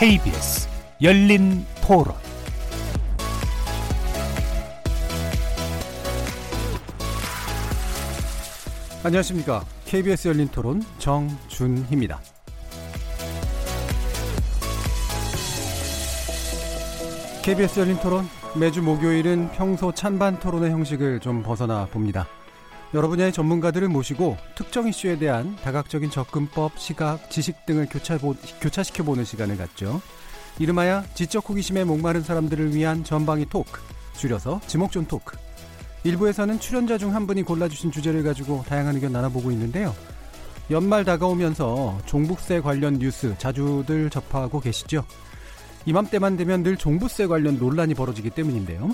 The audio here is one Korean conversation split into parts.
KBS 열린 토론 안녕하십니까. KBS 열린 토론 정준희입니다. KBS 열린 토론 매주 목요일은 평소 찬반 토론의 형식을 좀 벗어나 봅니다. 여러 분야의 전문가들을 모시고 특정 이슈에 대한 다각적인 접근법, 시각, 지식 등을 교차, 교차시켜보는 시간을 갖죠. 이름하여 지적 호기심에 목마른 사람들을 위한 전방위 토크, 줄여서 지목전 토크. 일부에서는 출연자 중 한 분이 골라주신 주제를 가지고 다양한 의견 나눠보고 있는데요. 연말 다가오면서 종부세 관련 뉴스 자주들 접하고 계시죠? 이맘때만 되면 늘 종부세 관련 논란이 벌어지기 때문인데요.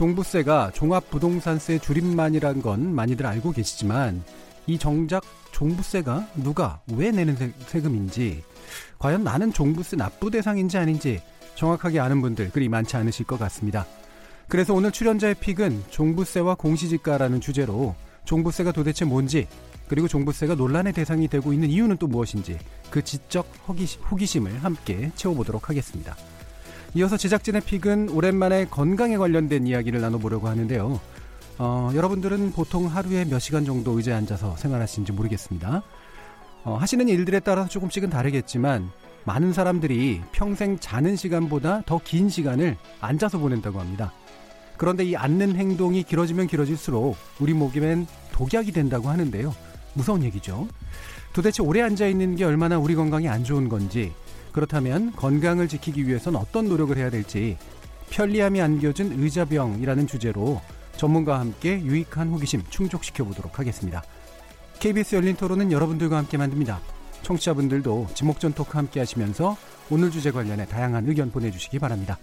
종부세가 종합부동산세 줄임말이란 건 많이들 알고 계시지만 이 정작 종부세가 누가 왜 내는 세금인지 과연 나는 종부세 납부 대상인지 아닌지 정확하게 아는 분들 그리 많지 않으실 것 같습니다. 그래서 오늘 출연자의 픽은 종부세와 공시지가라는 주제로 종부세가 도대체 뭔지 그리고 종부세가 논란의 대상이 되고 있는 이유는 또 무엇인지 그 지적 호기심을 함께 채워보도록 하겠습니다. 이어서 제작진의 픽은 오랜만에 건강에 관련된 이야기를 나눠보려고 하는데요. 어, 여러분들은 보통 하루에 몇 시간 정도 의자에 앉아서 생활하시는지 모르겠습니다. 어, 하시는 일들에 따라서 조금씩은 다르겠지만 많은 사람들이 평생 자는 시간보다 더 긴 시간을 앉아서 보낸다고 합니다. 그런데 이 앉는 행동이 길어지면 길어질수록 우리 목에는 독약이 된다고 하는데요. 무서운 얘기죠. 도대체 오래 앉아 있는 게 얼마나 우리 건강에 안 좋은 건지 그렇다면 건강을 지키기 위해선 어떤 노력을 해야 될지 편리함이 안겨진 의자병이라는 주제로 전문가와 함께 유익한 호기심 충족시켜 보도록 하겠습니다. KBS 열린 토론은 여러분들과 함께 만듭니다. 청취자분들도 지목전 토크 함께 하시면서 오늘 주제 관련해 다양한 의견 보내주시기 바랍니다.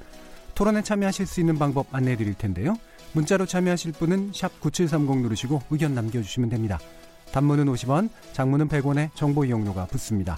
토론에 참여하실 수 있는 방법 안내해 드릴 텐데요. 문자로 참여하실 분은 9730 누르시고 의견 남겨주시면 됩니다. 단문은 50원, 장문은 100원의 정보 이용료가 붙습니다.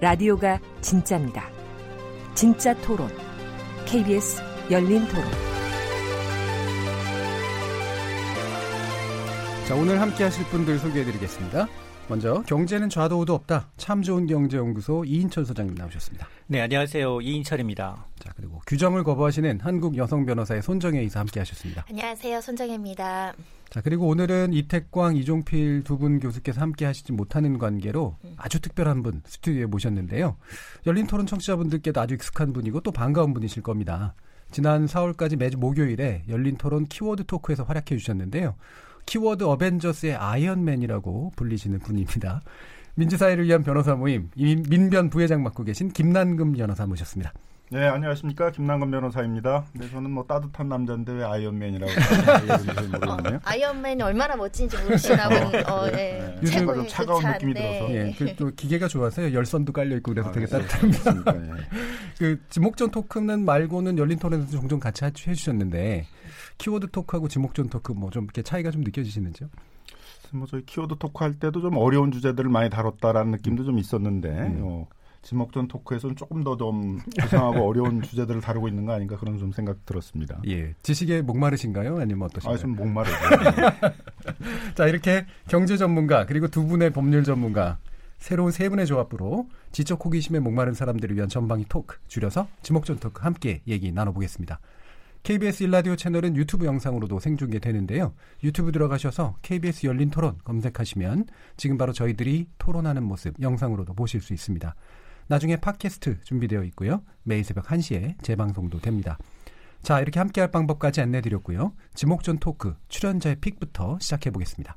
라디오가 진짜입니다. 진짜 토론. KBS 열린 토론. 자, 오늘 함께 하실 분들 소개해 드리겠습니다. 먼저 경제는 좌도 우도 없다. 참 좋은 경제연구소 이인철 소장님 나오셨습니다. 네, 안녕하세요. 이인철입니다. 자, 그리고 규정을 거부하시는 한국 여성 변호사의 손정혜 이사 함께 하셨습니다. 안녕하세요. 손정혜입니다. 자, 그리고 오늘은 이택광, 이종필 두 분 교수께서 함께 하시지 못하는 관계로 음. 아주 특별한 분 스튜디오에 모셨는데요. 열린 토론 청취자분들께도 아주 익숙한 분이고 또 반가운 분이실 겁니다. 지난 4월까지 매주 목요일에 열린 토론 키워드 토크에서 활약해 주셨는데요. 키워드 어벤져스의 아이언맨이라고 불리시는 분입니다. 민주사회를 위한 변호사 모임 민변 부회장 맡고 계신 김남근 변호사 모셨습니다. 네, 안녕하십니까. 김남건 변호사입니다. 네, 저는 뭐 따뜻한 남자인데 왜 아이언맨이라고 모르겠네요. 어, 아이언맨이 얼마나 멋진지 모르시나 본, 어, 네. 요즘 좀 차가운 그 느낌이 들어서. 예, 그 또 기계가 좋아서요. 열선도 깔려 있고 그래서 아, 되게 네. 따뜻합니다. 네. 그, 지목전 토크는 말고는 열린 토론에서 종종 같이 해 주셨는데, 키워드 토크하고 지목전 토크 뭐 좀 이렇게 차이가 좀 느껴지시는지요? 뭐 저희 키워드 토크 할 때도 좀 어려운 주제들을 많이 다뤘다라는 느낌도 좀 있었는데, 음. 어, 지목전 토크에서는 조금 더좀 이상하고 어려운 주제들을 다루고 있는 거 아닌가 그런 좀 생각 들었습니다. 예. 지식에 목마르신가요? 아니면 어떠신가요? 아, 좀 목마르죠. 자, 이렇게 경제 전문가 그리고 두 분의 법률 전문가 새로운 세 분의 조합으로 지적 호기심에 목마른 사람들을 위한 전방위 토크, 줄여서 지목전 토크 함께 얘기 나눠보겠습니다. KBS 일라디오 채널은 유튜브 영상으로도 생중계되는데요. 유튜브 들어가셔서 KBS 열린 토론 검색하시면 지금 바로 저희들이 토론하는 모습 영상으로도 보실 수 있습니다. 나중에 팟캐스트 준비되어 있고요. 매일 새벽 1시에 재방송도 됩니다. 자, 이렇게 함께할 방법까지 안내 드렸고요. 지목전 토크 출연자의 픽부터 시작해 보겠습니다.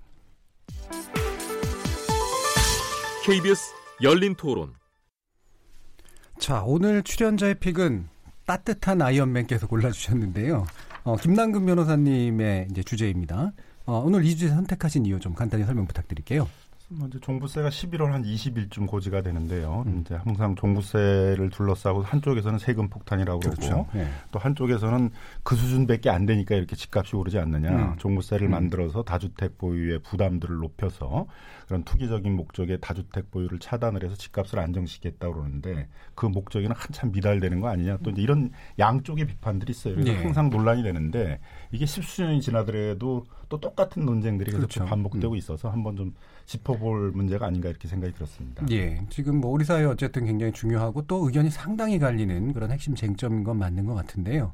KBS 열린 토론. 자, 오늘 출연자의 픽은 따뜻한 아이언맨께서 골라주셨는데요. 어, 김남근 변호사님의 이제 주제입니다. 어, 오늘 이 주제 선택하신 이유 좀 간단히 설명 부탁드릴게요. 먼저 종부세가 11월 한 20일쯤 고지가 되는데요. 음. 이제 항상 종부세를 둘러싸고 한쪽에서는 세금 폭탄이라고 그러고 그렇죠. 네. 또 한쪽에서는 그 수준밖에 안 되니까 이렇게 집값이 오르지 않느냐. 음. 종부세를 음. 만들어서 다주택 보유의 부담들을 높여서 그런 투기적인 목적의 다주택 보유를 차단을 해서 집값을 안정시키겠다고 그러는데 그 목적에는 한참 미달되는 거 아니냐. 또 이런 양쪽의 비판들이 있어요. 그래서 네. 항상 논란이 되는데 이게 십수년이 지나더라도 또 똑같은 논쟁들이 계속 그렇죠. 반복되고 음. 있어서 한번 좀 짚어볼 문제가 아닌가 이렇게 생각이 들었습니다. 예, 지금 뭐 우리 사회 어쨌든 굉장히 중요하고 또 의견이 상당히 갈리는 그런 핵심 쟁점인 건 맞는 것 같은데요.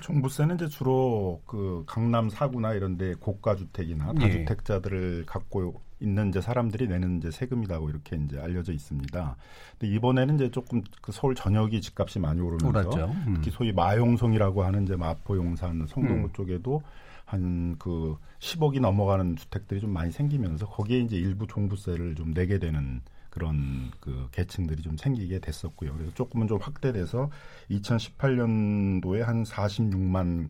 종부세는 이제 주로 그 강남 사구나 이런데 고가 주택이나 예. 다주택자들을 예. 갖고 있는 이제 사람들이 내는 이제 세금이라고 이렇게 이제 알려져 있습니다. 근데 이번에는 이제 조금 그 서울 전역이 집값이 많이 오르면서 음. 특히 소위 마용성이라고 하는 이제 마포 용산 성동구 음. 쪽에도 한 그 10억이 넘어가는 주택들이 좀 많이 생기면서 거기에 이제 일부 종부세를 좀 내게 되는 그런 그 계층들이 좀 생기게 됐었고요. 그래서 조금은 좀 확대돼서 2018년도에 한 46만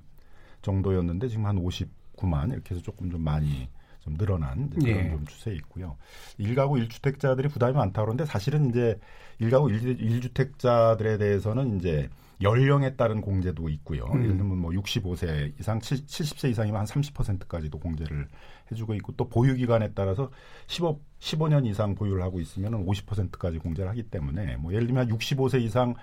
정도였는데 지금 한 59만 이렇게 해서 조금 좀 많이 좀 늘어난 그런 예. 좀 추세 있고요. 일가구 일주택자들이 부담이 많다 그러는데 사실은 이제 일가구 일주택자들에 대해서는 이제 연령에 따른 공제도 있고요. 음. 예를 들면 뭐 65세 이상, 70세 이상이면 한 30%까지도 공제를 해주고 있고 또 보유 기간에 따라서 15 15년 이상 보유를 하고 있으면 50%까지 공제를 하기 때문에 뭐 예를 들면 65세 이상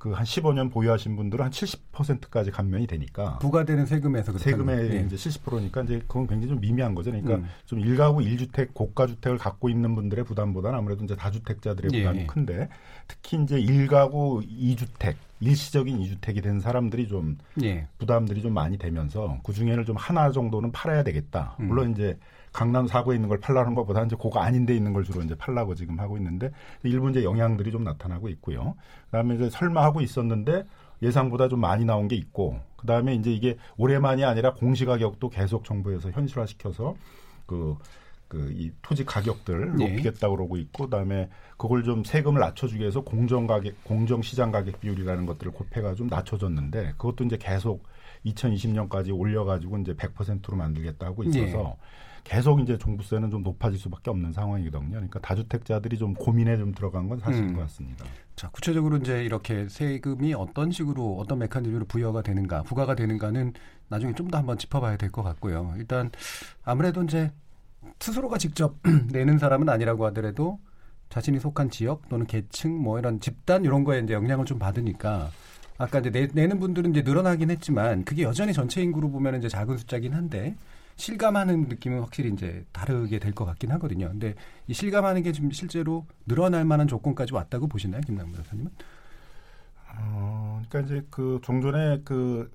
그 한 15년 보유하신 분들은 한 70%까지 감면이 되니까 부과되는 세금에서 세금의 네. 이제 70%니까 이제 그건 굉장히 좀 미미한 거죠. 그러니까 음. 좀 일가구 1주택 고가 주택을 갖고 있는 분들의 부담보다는 아무래도 이제 다주택자들의 부담이 예. 큰데 특히 이제 일가구 2주택 일시적인 2주택이 된 사람들이 좀 예. 부담들이 좀 많이 되면서 그 중에는 좀 하나 정도는 팔아야 되겠다. 음. 물론 이제 강남 사구에 있는 걸 팔라는 것보다 이제 고가 아닌데 있는 걸 주로 이제 팔라고 지금 하고 있는데 일부 이제 영향들이 좀 나타나고 있고요. 그다음에 이제 설마 하고 있었는데 예상보다 좀 많이 나온 게 있고 그다음에 이제 이게 올해만이 아니라 공시 가격도 계속 정부에서 현실화시켜서 그 그이 토지 가격들 네. 높이겠다고 그러고 있고 그다음에 그걸 좀 세금을 낮춰주기 위해서 공정 가격 공정 시장 가격 비율이라는 것들을 곱해가 좀 낮춰줬는데 그것도 이제 계속 2020년까지 올려가지고 이제 100%로 만들겠다고 있어서 네. 계속 이제 종부세는 좀 높아질 수밖에 없는 상황이거든요. 그러니까 다주택자들이 좀 고민에 좀 들어간 건 사실인 음. 것 같습니다. 자, 구체적으로 이제 이렇게 세금이 어떤 식으로 어떤 메커니즘으로 부여가 되는가, 부과가 되는가는 나중에 좀 더 한번 짚어봐야 될 것 같고요. 일단 아무래도 이제 스스로가 직접 내는 사람은 아니라고 하더라도 자신이 속한 지역 또는 계층 뭐 이런 집단 이런 거에 이제 영향을 좀 받으니까 아까 이제 내, 내는 분들은 이제 늘어나긴 했지만 그게 여전히 전체 인구로 보면 이제 작은 숫자긴 한데 실감하는 느낌은 확실히 이제 다르게 될 것 같긴 하거든요. 근데 이 실감하는 게 지금 실제로 늘어날 만한 조건까지 왔다고 보시나요, 김남무 변호사님은? 어, 그러니까 이제 그 종전에 그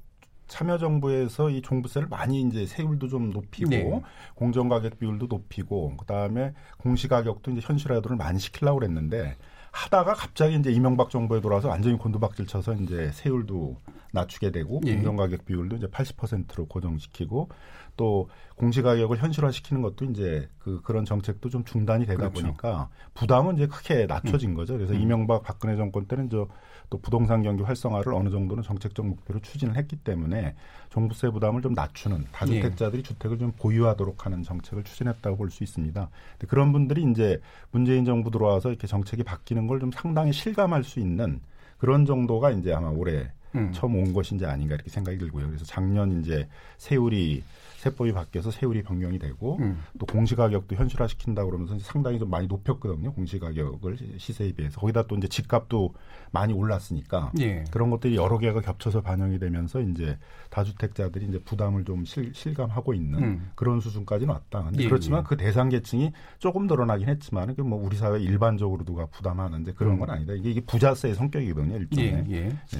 참여정부에서 이 종부세를 많이 이제 세율도 좀 높이고 네. 공정가격 비율도 높이고 그다음에 공시가격도 이제 현실화도를 많이 시키려고 그랬는데 하다가 갑자기 이제 이명박 정부에 돌아서 완전히 곤두박질 쳐서 이제 세율도 낮추게 되고 예. 공정가격 비율도 이제 80%로 고정시키고 또 공시가격을 현실화시키는 것도 이제 그 그런 정책도 좀 중단이 되다 그렇죠. 보니까 부담은 이제 크게 낮춰진 음. 거죠. 그래서 음. 이명박 박근혜 정권 때는 저 또 부동산 경기 활성화를 어느 정도는 정책적 목표로 추진을 했기 때문에 종부세 부담을 좀 낮추는 다주택자들이 예. 주택을 좀 보유하도록 하는 정책을 추진했다고 볼 수 있습니다. 그런 분들이 이제 문재인 정부 들어와서 이렇게 정책이 바뀌는 걸 좀 상당히 실감할 수 있는 그런 정도가 이제 아마 올해 음. 처음 온 것인지 아닌가 이렇게 생각이 들고요. 그래서 작년 이제 세율이 세법이 바뀌어서 세율이 변경이 되고 음. 또 공시가격도 현실화시킨다 그러면서 상당히 좀 많이 높였거든요. 공시가격을 시세에 비해서 거기다 또 이제 집값도 많이 올랐으니까 예. 그런 것들이 여러 개가 겹쳐서 반영이 되면서 이제 다주택자들이 이제 부담을 좀 실, 실감하고 있는 음. 그런 수준까지는 왔다. 근데 예. 그렇지만 그 대상 계층이 조금 늘어나긴 했지만 그뭐 우리 사회 일반적으로 누가 부담하는데 그런 음. 건 아니다. 이게, 이게 부자세의 성격이거든요. 일종의. 예. 예. 네.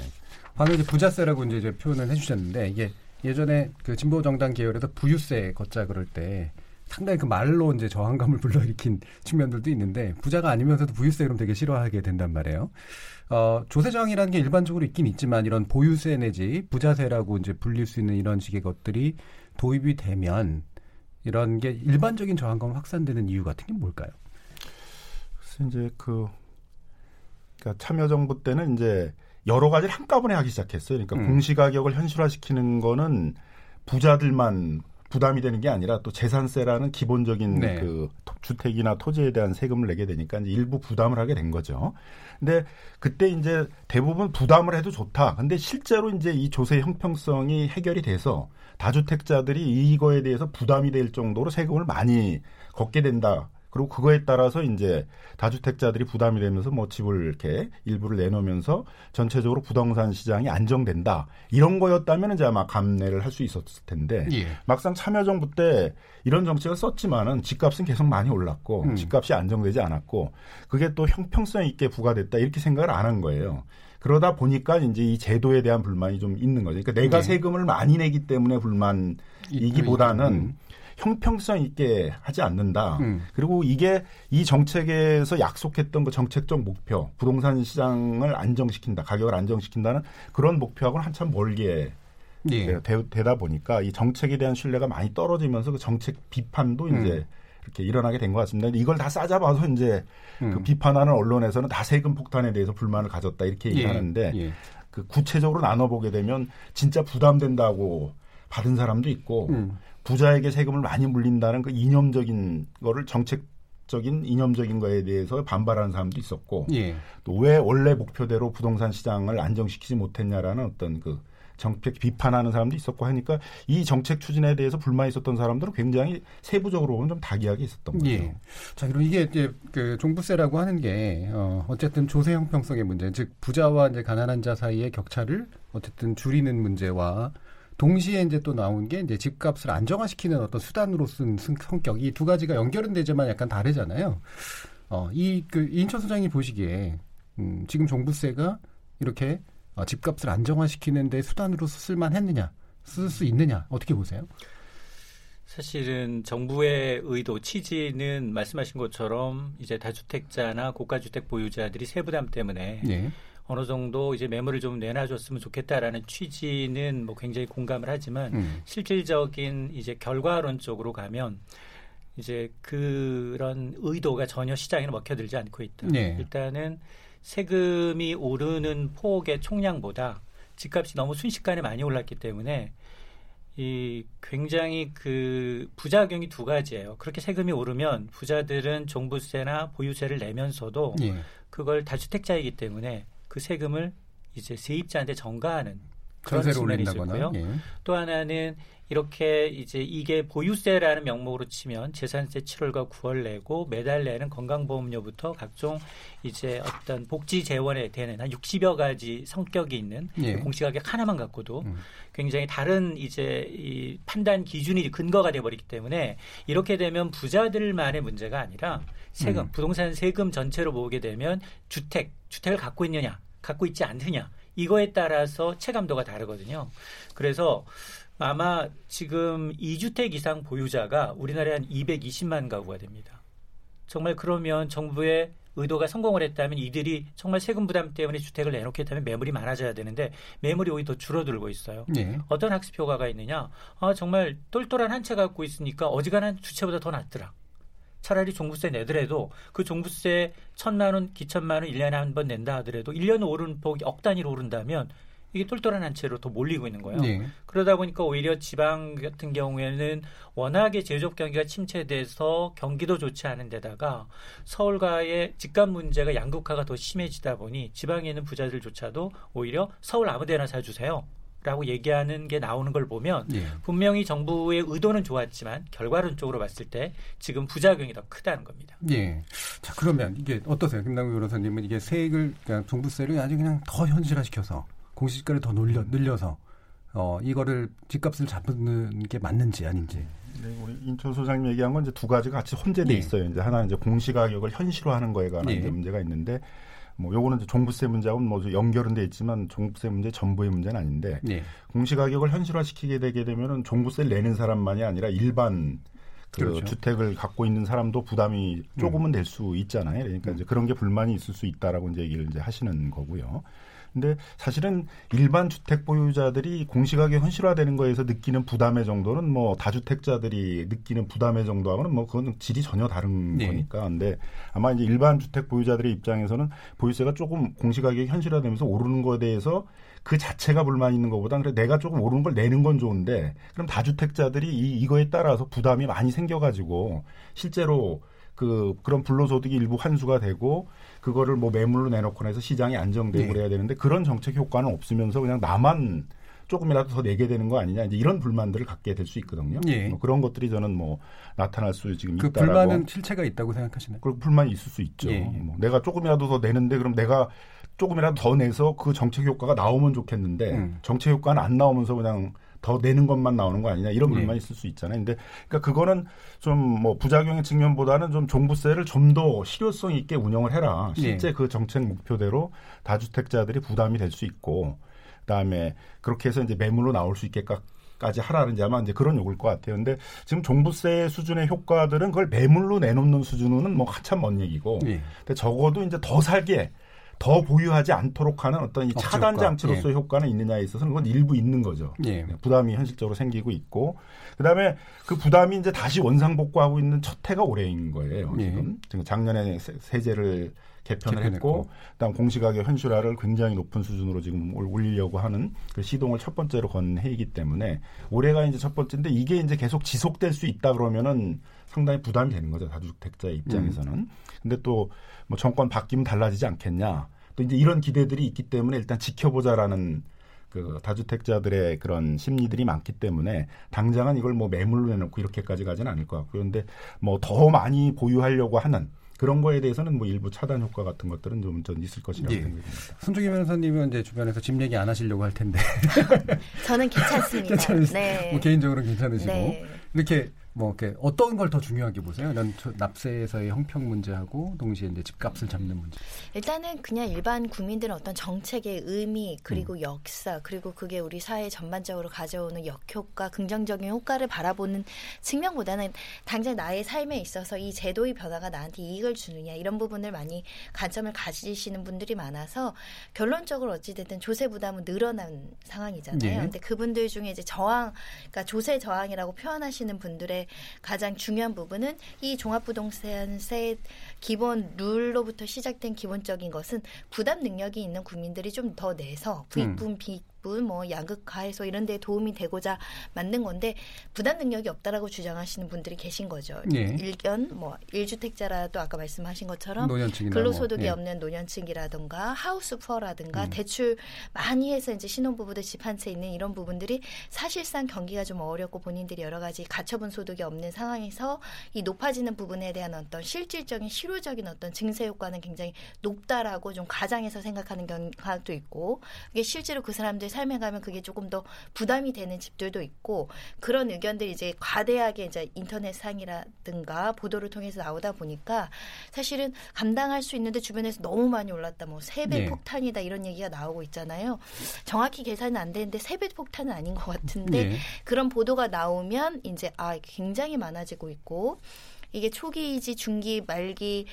방금 이제 부자세라고 이제 표현을 해주셨는데 이게 예전에 그 진보 정당 계열에서 부유세 걷자 그럴 때 상당히 그 말로 이제 저항감을 불러일으킨 측면들도 있는데 부자가 아니면서도 부유세 그럼 되게 싫어하게 된단 말이에요. 어, 조세정이라는 게 일반적으로 있긴 있지만 이런 보유세 내지 부자세라고 이제 불릴 수 있는 이런 식의 것들이 도입이 되면 이런 게 일반적인 저항감 확산되는 이유 같은 게 뭘까요? 그래서 이제 그 그러니까 참여정부 때는 이제 여러 가지를 한꺼번에 하기 시작했어요. 그러니까 음. 공시가격을 현실화시키는 거는 부자들만 부담이 되는 게 아니라 또 재산세라는 기본적인 네. 그 토- 주택이나 토지에 대한 세금을 내게 되니까 일부 부담을 하게 된 거죠. 근데 그때 이제 대부분 부담을 해도 좋다. 근데 실제로 이제 이 조세 형평성이 해결이 돼서 다주택자들이 이거에 대해서 부담이 될 정도로 세금을 많이 걷게 된다. 그리고 그거에 따라서 이제 다주택자들이 부담이 되면서 뭐 집을 이렇게 일부를 내놓으면서 전체적으로 부동산 시장이 안정된다. 이런 거였다면 이제 아마 감내를 할 수 있었을 텐데 예. 막상 참여정부 때 이런 정책을 썼지만은 집값은 계속 많이 올랐고 음. 집값이 안정되지 않았고 그게 또 형평성 있게 부과됐다 이렇게 생각을 안 한 거예요. 그러다 보니까 이제 이 제도에 대한 불만이 좀 있는 거죠. 그러니까 내가 네. 세금을 많이 내기 때문에 불만이기보다는 음. 형평성 있게 하지 않는다. 음. 그리고 이게 이 정책에서 약속했던 그 정책적 목표, 부동산 시장을 안정시킨다, 가격을 안정시킨다는 그런 목표하고는 한참 멀게 예. 되, 다 보니까 이 정책에 대한 신뢰가 많이 떨어지면서 그 정책 비판도 음. 이제 이렇게 일어나게 된 것 같습니다. 이걸 다 싸잡아서 이제 그 음. 비판하는 언론에서는 다 세금 폭탄에 대해서 불만을 가졌다 이렇게 예. 얘기하는데 예. 그 구체적으로 나눠보게 되면 진짜 부담된다고 받은 사람도 있고 음. 부자에게 세금을 많이 물린다는 그 이념적인 거를 정책적인 이념적인 거에 대해서 반발하는 사람도 있었고 예. 또왜 원래 목표대로 부동산 시장을 안정시키지 못했냐라는 어떤 그 정책 비판하는 사람도 있었고 하니까 이 정책 추진에 대해서 불만이 있었던 사람들은 굉장히 세부적으로 보면 좀 다기하게 있었던 거죠. 예. 자, 그럼 이게 이제 그 종부세라고 하는 게 어, 어쨌든 조세 형평성의 문제, 즉 부자와 이제 가난한 자 사이의 격차를 어쨌든 줄이는 문제와 동시에 이제 또 나온 게 이제 집값을 안정화시키는 어떤 수단으로 쓴 승- 성격 이 두 가지가 연결은 되지만 약간 다르잖아요. 어, 이그 이인철 소장이 보시기에 음, 지금 종부세가 이렇게 어, 집값을 안정화시키는데 수단으로 쓸만 했느냐, 쓸 수 있느냐 어떻게 보세요? 사실은 정부의 의도 취지는 말씀하신 것처럼 이제 다주택자나 고가주택 보유자들이 세부담 때문에 예. 어느 정도 이제 매물을 좀 내놔줬으면 좋겠다라는 취지는 뭐 굉장히 공감을 하지만 음. 실질적인 이제 결과론적으로 가면 이제 그런 의도가 전혀 시장에 먹혀들지 않고 있다. 네. 일단은 세금이 오르는 폭의 총량보다 집값이 너무 순식간에 많이 올랐기 때문에 이 굉장히 그 부작용이 두 가지예요. 그렇게 세금이 오르면 부자들은 종부세나 보유세를 내면서도 예. 그걸 다주택자이기 때문에 그 세금을 이제 세입자한테 전가하는 그런 측면이. 거고요. 예. 또 하나는 이렇게 이제 이게 보유세라는 명목으로 치면 재산세 7월과 9월 내고 매달 내는 건강보험료부터 각종 이제 어떤 복지 재원에 대한 한 60여 가지 성격이 있는 예. 공시가격 하나만 갖고도 음. 굉장히 다른 이제 이 판단 기준이 근거가 돼 버리기 때문에 이렇게 되면 부자들만의 문제가 아니라 세금, 음. 부동산 세금 전체로 보게 되면 주택, 주택을 갖고 있느냐, 갖고 있지 않느냐 이거에 따라서 체감도가 다르거든요. 그래서 아마 지금 2주택 이상 보유자가 우리나라에 한 220만 가구가 됩니다. 정말 그러면 정부의 의도가 성공을 했다면 이들이 정말 세금 부담 때문에 주택을 내놓겠다면 매물이 많아져야 되는데 매물이 오히려 더 줄어들고 있어요. 예. 어떤 학습 효과가 있느냐? 아, 정말 똘똘한 한 채 갖고 있으니까 어지간한 두 채보다 더 낫더라. 차라리 종부세 내더라도 그 종부세 천만 원, 기천만 원 1년에 한 번 낸다 하더라도 1년 오른 폭이 억 단위로 오른다면 이게 똘똘한 한 채로 더 몰리고 있는 거예요. 예. 그러다 보니까 오히려 지방 같은 경우에는 워낙에 제조업 경기가 침체돼서 경기도 좋지 않은 데다가 서울과의 집값 문제가 양극화가 더 심해지다 보니 지방에 있는 부자들조차도 오히려 서울 아무데나 사주세요. 라고 얘기하는 게 나오는 걸 보면 예. 분명히 정부의 의도는 좋았지만 결과론적으로 봤을 때 지금 부작용이 더 크다는 겁니다. 예. 자, 그러면 이게 어떠세요? 김남규 변호사님은 이게 세액을, 그러니까 종부세를 아주 그냥 더 현실화시켜서 공시지가를 더 늘려, 늘려서 어, 이거를 집값을 잡는 게 맞는지 아닌지. 네, 우리 인천 소장님 얘기한 건 이제 두 가지가 같이 혼재돼 예. 있어요. 이제 하나는 이제 공시가격을 현실화하는 거에 관한 예. 문제가 있는데 뭐 요거는 종부세 문제하고는 뭐 연결은 돼 있지만 종부세 문제 전부의 문제는 아닌데 예. 공시가격을 현실화시키게 되게 되면은 종부세를 내는 사람만이 아니라 일반 그 그렇죠. 음. 주택을 갖고 있는 사람도 부담이 조금은 될 수 있잖아요. 그러니까 이제 그런 게 불만이 있을 수 있다라고 이제 얘기를 이제 하시는 거고요. 근데 사실은 일반 주택 보유자들이 공시가격 현실화되는 거에서 느끼는 부담의 정도는 뭐 다주택자들이 느끼는 부담의 정도하고는 뭐 그건 질이 전혀 다른 네. 거니까. 근데 아마 이제 일반 주택 보유자들의 입장에서는 보유세가 조금 공시가격이 현실화되면서 오르는 거에 대해서 그 자체가 불만 있는 것보다 그래 내가 조금 오르는 걸 내는 건 좋은데 그럼 다주택자들이 이 이거에 따라서 부담이 많이 생겨가지고 실제로 그 그런 불로소득이 일부 환수가 되고 그거를 뭐 매물로 내놓거나 해서 시장이 안정되고 네. 그래야 되는데 그런 정책 효과는 없으면서 그냥 나만 조금이라도 더 내게 되는 거 아니냐 이제 이런 불만들을 갖게 될 수 있거든요. 예. 뭐 그런 것들이 저는 뭐 나타날 수 지금 그 있다라고. 불만은 실체가 있다고 생각하시나요? 그 불만이 있을 수 있죠. 예. 뭐 내가 조금이라도 더 내는데 그럼 내가 조금이라도 더 내서 그 정책 효과가 나오면 좋겠는데 음. 정책 효과는 안 나오면서 그냥 더 내는 것만 나오는 거 아니냐 이런 예. 불만이 있을 수 있잖아요. 근데 그러니까 그거는 좀 뭐 부작용의 측면보다는 좀 종부세를 좀 더 실효성 있게 운영을 해라. 실제 예. 그 정책 목표대로 다주택자들이 부담이 될 수 있고 그다음에 그렇게 해서 이제 매물로 나올 수 있게까 까지 하라는지 아마 이제 그런 요구일 것 같아요. 근데 지금 종부세 수준의 효과들은 그걸 매물로 내놓는 수준은 뭐 한참 먼 얘기고 예. 근데 적어도 이제 더 살게 더 보유하지 않도록 하는 어떤 이 차단. 장치로서의 효과는 있느냐에 있어서는 그건 일부 있는 거죠. 예. 네, 부담이 현실적으로 생기고 있고 그다음에 그 부담이 이제 다시 원상복구하고 있는 첫 해가 올해인 거예요. 예. 지금 지금 작년에 세- 세제를 개편을 개편했고. 했고 그다음 공시가격 현실화를 굉장히 높은 수준으로 지금 올- 올리려고 하는 그 시동을 첫 번째로 건 해이기 때문에 올해가 이제 첫 번째인데 이게 이제 계속 지속될 수 있다 그러면은 상당히 부담이 되는 거죠 다주택자의 입장에서는. 음. 근데 또 뭐 정권 바뀌면 달라지지 않겠냐. 또 이제 이런 기대들이 있기 때문에 일단 지켜보자라는 그 다주택자들의 그런 심리들이 많기 때문에 당장은 이걸 뭐 매물로 내놓고 이렇게까지 가지는 않을 것 같고요. 근데 뭐 더 많이 보유하려고 하는 그런 거에 대해서는 뭐 일부 차단 효과 같은 것들은 좀, 좀 있을 것이라고 예. 생각합니다. 손중기 변호사님은 이제 주변에서 집 얘기 안 하시려고 할 텐데 저는 괜찮습니다. 괜찮으시- 네. 뭐 개인적으로는 괜찮으시고 네. 이렇게 뭐 이렇게 어떤 걸 더 중요하게 보세요? 이런 저- 납세에서의 형평 문제하고 동시에 이제 집값을 잡는 문제. 일단은 그냥 일반 국민들은 어떤 정책의 의미 음. 그리고 역사 그리고 그게 우리 사회 전반적으로 가져오는 역효과 긍정적인 효과를 바라보는 측면보다는 당장 나의 삶에 있어서 이 제도의 변화가 나한테 이익을 주느냐 이런 부분을 많이 관점을 가지시는 분들이 많아서 결론적으로 어찌됐든 조세 부담은 늘어난 상황이잖아요. 예. 근데 그분들 중에 이제 저항 그러니까 조세 저항이라고 표현하시는 분들의 가장 중요한 부분은 이 종합부동산세 기본 룰로부터 시작된 기본적인 것은 부담 능력이 있는 국민들이 좀 더 내서 부익분 비 익분 뭐 양극화 해소 이런 데 도움이 되고자 만든 건데 부담 능력이 없다라고 주장하시는 분들이 계신 거죠. 예. 일견 뭐 1주택자라도 아까 말씀하신 것처럼 노년층이나 근로소득이 뭐, 예. 없는 노년층이라든가 하우스 푸어라든가 음. 대출 많이 해서 이제 신혼부부들 집 한 채 있는 이런 부분들이 사실상 경기가 좀 어렵고 본인들이 여러 가지 가처분 소득이 없는 상황에서 이 높아지는 부분에 대한 어떤 실질적인 실효적인 어떤 증세 효과는 굉장히 높다라고 좀 가장해서 생각하는 경향도 있고 이게 실제로 그 사람들 삶에 가면 그게 조금 더 부담이 되는 집들도 있고 그런 의견들이 이제 과대하게 이제 인터넷 상이라든가 보도를 통해서 나오다 보니까 사실은 감당할 수 있는데 주변에서 너무 많이 올랐다 뭐 세배 네. 폭탄이다 이런 얘기가 나오고 있잖아요. 정확히 계산은 안 되는데 세배 폭탄은 아닌 것 같은데 예. 그런 보도가 나오면 이제 아 굉장히 많아지고 있고 이게 초기이지 중기 말기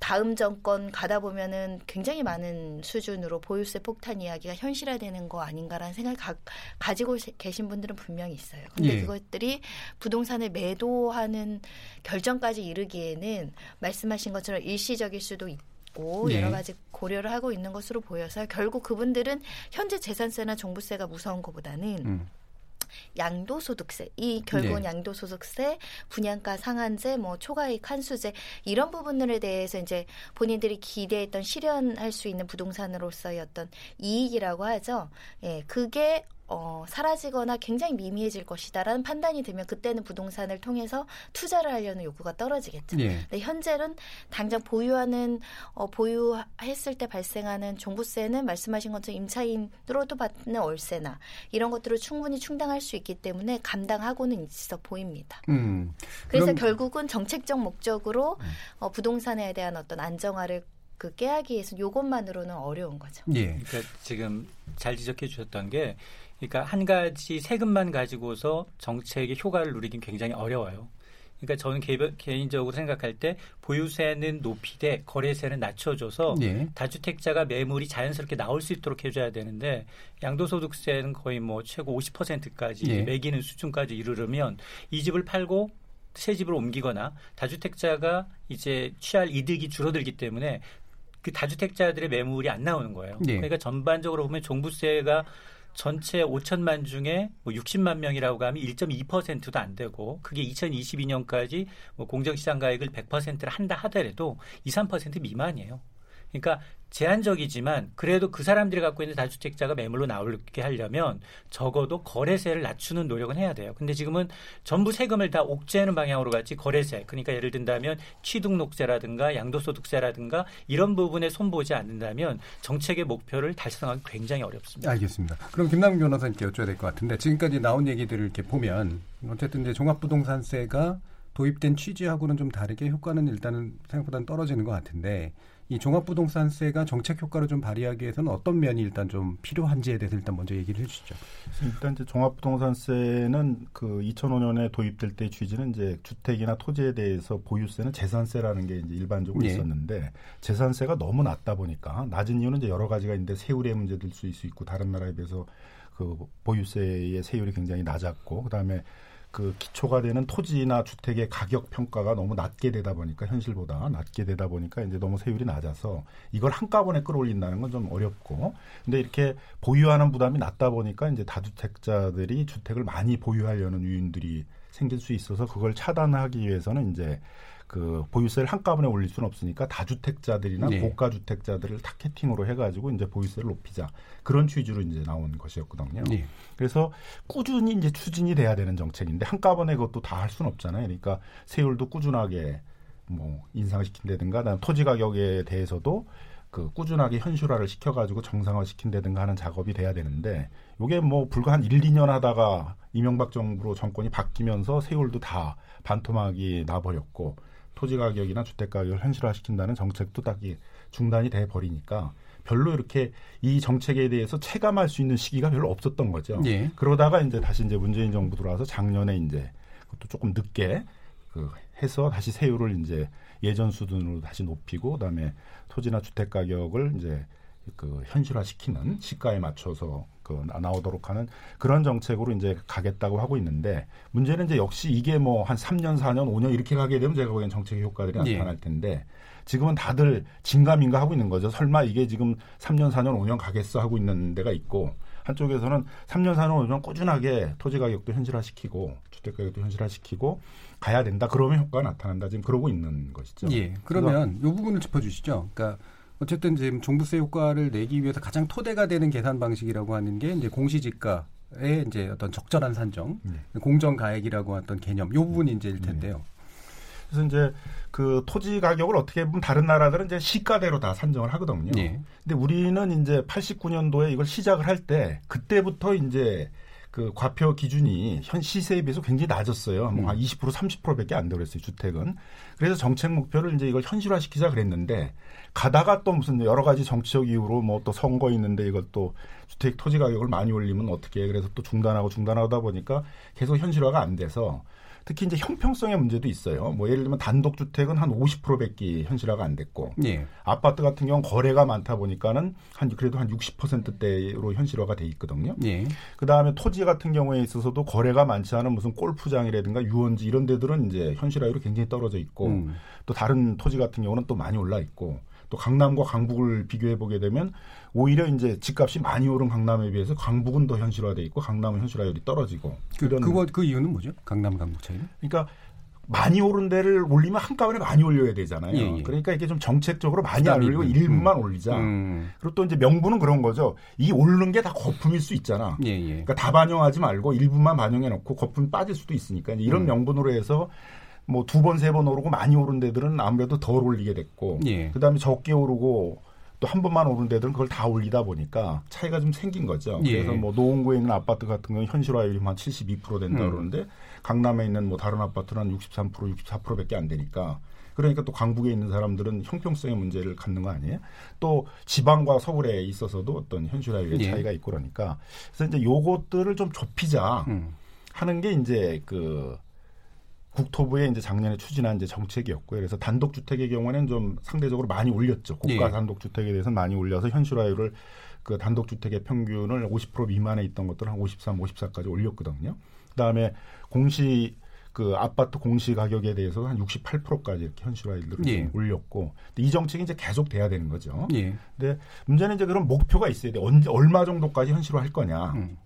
다음 정권 가다 보면은 굉장히 많은 수준으로 보유세 폭탄 이야기가 현실화되는 거 아닌가라는 생각을 가, 가지고 계신 분들은 분명히 있어요. 근데 예. 그것들이 부동산을 매도하는 결정까지 이르기에는 말씀하신 것처럼 일시적일 수도 있고 예. 여러 가지 고려를 하고 있는 것으로 보여서 결국 그분들은 현재 재산세나 종부세가 무서운 것보다는 음. 양도소득세, 이 결국은 네. 양도소득세, 분양가 상한제, 뭐 초과이익 환수제 이런 부분들에 대해서 이제 본인들이 기대했던 실현할 수 있는 부동산으로서의 어떤 이익이라고 하죠. 예, 그게 어, 사라지거나 굉장히 미미해질 것이다라는 판단이 들면 그때는 부동산을 통해서 투자를 하려는 요구가 떨어지겠죠. 예. 근데 현재는 당장 보유하는 어, 보유했을 때 발생하는 종부세는 말씀하신 것처럼 임차인으로도 받는 월세나 이런 것들을 충분히 충당할 수 있기 때문에 감당하고는 있어 보입니다. 음. 그래서 결국은 정책적 목적으로 어, 부동산에 대한 어떤 안정화를 그 깨하기 위해서 요것만으로는 어려운 거죠. 예. 그러니까 지금 잘 지적해 주셨던 게 그러니까 한 가지 세금만 가지고서 정책의 효과를 누리긴 굉장히 어려워요. 그러니까 저는 개별, 개인적으로 생각할 때 보유세는 높이되 거래세는 낮춰줘서 예. 다주택자가 매물이 자연스럽게 나올 수 있도록 해줘야 되는데 양도소득세는 거의 뭐 최고 50%까지 예. 매기는 수준까지 이르르면 이 집을 팔고 새 집으로 옮기거나 다주택자가 이제 취할 이득이 줄어들기 때문에 그 다주택자들의 매물이 안 나오는 거예요. 예. 그러니까 전반적으로 보면 종부세가 전체 5천만 중에 뭐 60만 명이라고 하면 1.2%도 안 되고 그게 2022년까지 뭐 공정시장 가액을 100%를 한다 하더라도 2, 3% 미만이에요. 그러니까 제한적이지만 그래도 그 사람들이 갖고 있는 다주택자가 매물로 나오게 하려면 적어도 거래세를 낮추는 노력은 해야 돼요. 근데 지금은 전부 세금을 다 옥죄하는 방향으로 갔지 거래세. 그러니까 예를 든다면 취등록세라든가 양도소득세라든가 이런 부분에 손보지 않는다면 정책의 목표를 달성하기 굉장히 어렵습니다. 알겠습니다. 그럼 김남규 변호사님께 여쭤야 될 것 같은데 지금까지 나온 얘기들을 이렇게 보면 어쨌든 이제 종합부동산세가 도입된 취지하고는 좀 다르게 효과는 일단은 생각보다는 떨어지는 것 같은데 이 종합부동산세가 정책 효과를 좀 발휘하기 위해서는 어떤 면이 일단 좀 필요한지에 대해서 일단 먼저 얘기를 해주시죠. 일단 이제 종합부동산세는 그 2005년에 도입될 때 취지는 이제 주택이나 토지에 대해서 보유세는 재산세라는 게 이제 일반적으로 예. 있었는데 재산세가 너무 낮다 보니까 낮은 이유는 이제 여러 가지가 있는데 세율의 문제도 있을 수 있고 다른 나라에 비해서 그 보유세의 세율이 굉장히 낮았고 그다음에 그 기초가 되는 토지나 주택의 가격 평가가 너무 낮게 되다 보니까 현실보다 낮게 되다 보니까 이제 너무 세율이 낮아서 이걸 한꺼번에 끌어올린다는 건 좀 어렵고 근데 이렇게 보유하는 부담이 낮다 보니까 이제 다주택자들이 주택을 많이 보유하려는 유인들이 생길 수 있어서 그걸 차단하기 위해서는 이제 그 보유세를 한꺼번에 올릴 수는 없으니까 다주택자들이나 네. 고가 주택자들을 타겟팅으로 해가지고 이제 보유세를 높이자 그런 취지로 이제 나온 것이었거든요. 예. 그래서 꾸준히 이제 추진이 돼야 되는 정책인데 한꺼번에 그것도 다 할 수는 없잖아요. 그러니까 세율도 꾸준하게 뭐 인상시킨다든가 토지 가격에 대해서도 그 꾸준하게 현실화를 시켜가지고 정상화 시킨다든가 하는 작업이 돼야 되는데 이게 뭐 불과 한 1, 2년 하다가 이명박 정부로 정권이 바뀌면서 세율도 다 반토막이 나버렸고 토지 가격이나 주택 가격을 현실화시킨다는 정책도 딱히 중단이 돼 버리니까 별로 이렇게 이 정책에 대해서 체감할 수 있는 시기가 별로 없었던 거죠. 예. 그러다가 이제 다시 이제 문재인 정부 들어와서 작년에 이제 그것도 조금 늦게 그 해서 다시 세율을 이제 예전 수준으로 다시 높이고 그다음에 토지나 주택 가격을 이제 그 현실화시키는 시가에 맞춰서 그 나- 나오도록 하는 그런 정책으로 이제 가겠다고 하고 있는데 문제는 이제 역시 이게 뭐 한 3년, 4년, 5년 이렇게 가게 되면 제가 보기엔 정책의 효과들이 예. 나타날 텐데 지금은 다들 진가민가 하고 있는 거죠. 설마 이게 지금 3년, 4년, 5년 가겠어 하고 있는 데가 있고 한쪽에서는 3년, 4년, 5년 꾸준하게 토지 가격도 현실화시키고 주택 가격도 현실화시키고 가야 된다. 그러면 효과가 나타난다. 지금 그러고 있는 것이죠. 예. 그러면 이 부분을 짚어 주시죠. 그러니까 어쨌든 지금 종부세 효과를 내기 위해서 가장 토대가 되는 계산 방식이라고 하는 게 이제 공시지가 의 이제 어떤 적절한 산정, 네. 공정 가액이라고 했던 개념, 이 부분이 이제 일 텐데요. 그래서 이제 그 토지 가격을 어떻게 보면 다른 나라들은 이제 시가대로 다 산정을 하거든요. 예. 근데 우리는 이제 89년도에 이걸 시작을 할 때 그때부터 이제 그 과표 기준이 현 시세에 비해서 굉장히 낮았어요. 뭐한 20% 30%밖에 안 되었어요. 주택은. 그래서 정책 목표를 이제 이걸 현실화시키자 그랬는데 가다가 또 무슨 여러 가지 정치적 이유로 뭐 또 선거 있는데 이걸 또 주택 토지 가격을 많이 올리면 어떻게 해. 그래서 또 중단하고 중단하다 보니까 계속 현실화가 안 돼서 특히 이제 형평성의 문제도 있어요. 뭐 예를 들면 단독 주택은 한 50%밖에 현실화가 안 됐고 예. 아파트 같은 경우는 거래가 많다 보니까는 한 그래도 한 60%대로 현실화가 돼 있거든요. 예. 그 다음에 토지 같은 경우에 있어서도 거래가 많지 않은 무슨 골프장이라든가 유원지 이런 데들은 이제 현실화율이 굉장히 떨어져 있고 음. 또 다른 토지 같은 경우는 또 많이 올라 있고 또 강남과 강북을 비교해 보게 되면 오히려 이제 집값이 많이 오른 강남에 비해서 강북은 더 현실화돼 있고 강남은 현실화율이 떨어지고 그, 그거 그 이유는 뭐죠? 강남 강북 차이는? 그러니까 많이 오른 데를 올리면 한꺼번에 많이 올려야 되잖아요. 예, 예. 그러니까 이게 좀 정책적으로 많이 안 올리고 있는. 일부만 올리자. 음. 그리고 또 이제 명분은 그런 거죠. 이 오르는 게 다 거품일 수 있잖아. 예, 예. 그러니까 다 반영하지 말고 일부만 반영해 놓고 거품 빠질 수도 있으니까 이런 음. 명분으로 해서 뭐 두 번세번 오르고 많이 오른 데들은 아무래도 덜 올리게 됐고 예. 그다음에 적게 오르고 또 한 번만 오른 데들은 그걸 다 올리다 보니까 차이가 좀 생긴 거죠. 예. 그래서 뭐 노원구에 있는 아파트 같은 경우는 현실화율이 한 72% 된다 음. 그러는데 강남에 있는 뭐 다른 아파트는 한 63%, 64%밖에 안 되니까 그러니까 또 강북에 있는 사람들은 형평성의 문제를 갖는 거 아니에요? 또 지방과 서울에 있어서도 어떤 현실화율의 예. 차이가 있고 그러니까 그래서 이제 요것들을 좀 좁히자 음. 하는 게 이제 그 국토부의 이제 작년에 추진한 이제 정책이었고요. 그래서 단독 주택의 경우에는 좀 상대적으로 많이 올렸죠. 고가 예. 단독 주택에 대해서 많이 올려서 현실화율을 그 단독 주택의 평균을 50% 미만에 있던 것들을 한 53, 54까지 올렸거든요. 그다음에 공시 그 아파트 공시 가격에 대해서 한 68%까지 이렇게 현실화율을 예. 좀 올렸고 이 정책이 이제 계속 돼야 되는 거죠. 예. 근데 문제는 이제 그런 목표가 있어야 돼. 언제 얼마 정도까지 현실화할 거냐. 음.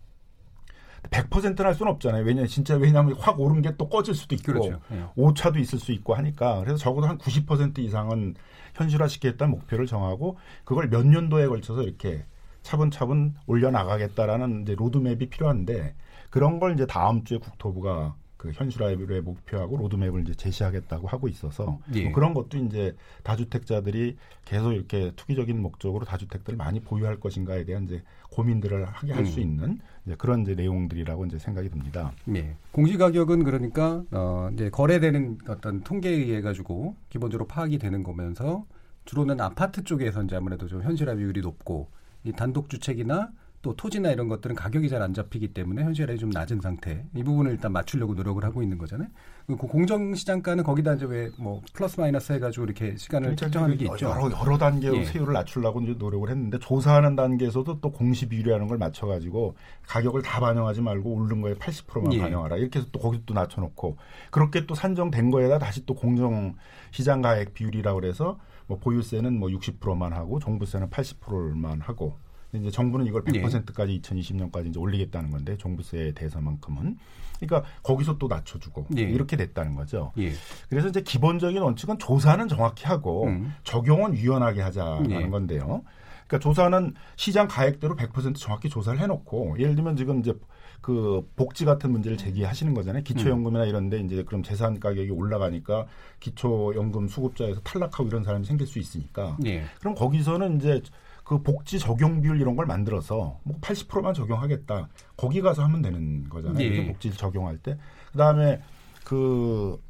100%는 할 수는 없잖아요. 왜냐 진짜 왜냐하면 확 오른 게 또 꺼질 수도 있고 그렇죠. 예. 오차도 있을 수 있고 하니까 그래서 적어도 한 90% 이상은 현실화시키겠다는 목표를 정하고 그걸 몇 년도에 걸쳐서 이렇게 차분차분 올려 나가겠다라는 이제 로드맵이 필요한데 그런 걸 이제 다음 주에 국토부가 그 현실화의 목표하고 로드맵을 이제 제시하겠다고 하고 있어서 예. 뭐 그런 것도 이제 다주택자들이 계속 이렇게 투기적인 목적으로 다주택들을 많이 보유할 것인가에 대한 이제 고민들을 하게 할수 음. 있는 이제 그런 이제 내용들이라고 이제 생각이 듭니다. 예. 공시 가격은 그러니까 어 이제 거래되는 어떤 통계에 의해 가지고 기본적으로 파악이 되는 거면서 주로는 아파트 쪽에서 이제 아무래도 좀 현실화 비율이 높고 이 단독 주택이나 또 토지나 이런 것들은 가격이 잘 안 잡히기 때문에 현실화율이 좀 낮은 상태. 이 부분을 일단 맞추려고 노력을 하고 있는 거잖아요. 그 공정 시장가는 거기다 이제 왜 뭐 플러스 마이너스 해가지고 이렇게 시간을 측정하는 게 여러, 있죠. 여러, 여러 단계로 예. 세율을 낮추려고 이제 노력을 했는데 조사하는 단계에서도 또 공시 비율이라는 걸 맞춰가지고 가격을 다 반영하지 말고 오른 거에 80%만 예. 반영하라 이렇게 해서 또 거기서 또 낮춰놓고 그렇게 또 산정된 거에다 다시 또 공정 시장 가액 비율이라고 그래서 뭐 보유세는 뭐 60%만 하고 종부세는 80%만 하고 이제 정부는 이걸 예. 100%까지 2020년까지 이제 올리겠다는 건데 종부세 대해서만큼은 그러니까 거기서 또 낮춰주고 예. 이렇게 됐다는 거죠. 예. 그래서 이제 기본적인 원칙은 조사는 정확히 하고 음. 적용은 유연하게 하자는 예. 건데요. 그러니까 조사는 시장 가액대로 100% 정확히 조사를 해놓고 예를 들면 지금 이제 그 복지 같은 문제를 제기하시는 거잖아요. 기초연금이나 이런데 이제 그럼 재산 가격이 올라가니까 기초연금 수급자에서 탈락하고 이런 사람이 생길 수 있으니까 예. 그럼 거기서는 이제 그 복지 적용 비율 이런 걸 만들어서 뭐 80%만 적용하겠다. 거기 가서 하면 되는 거잖아요. 예. 그래서 복지 적용할 때. 그다음에 그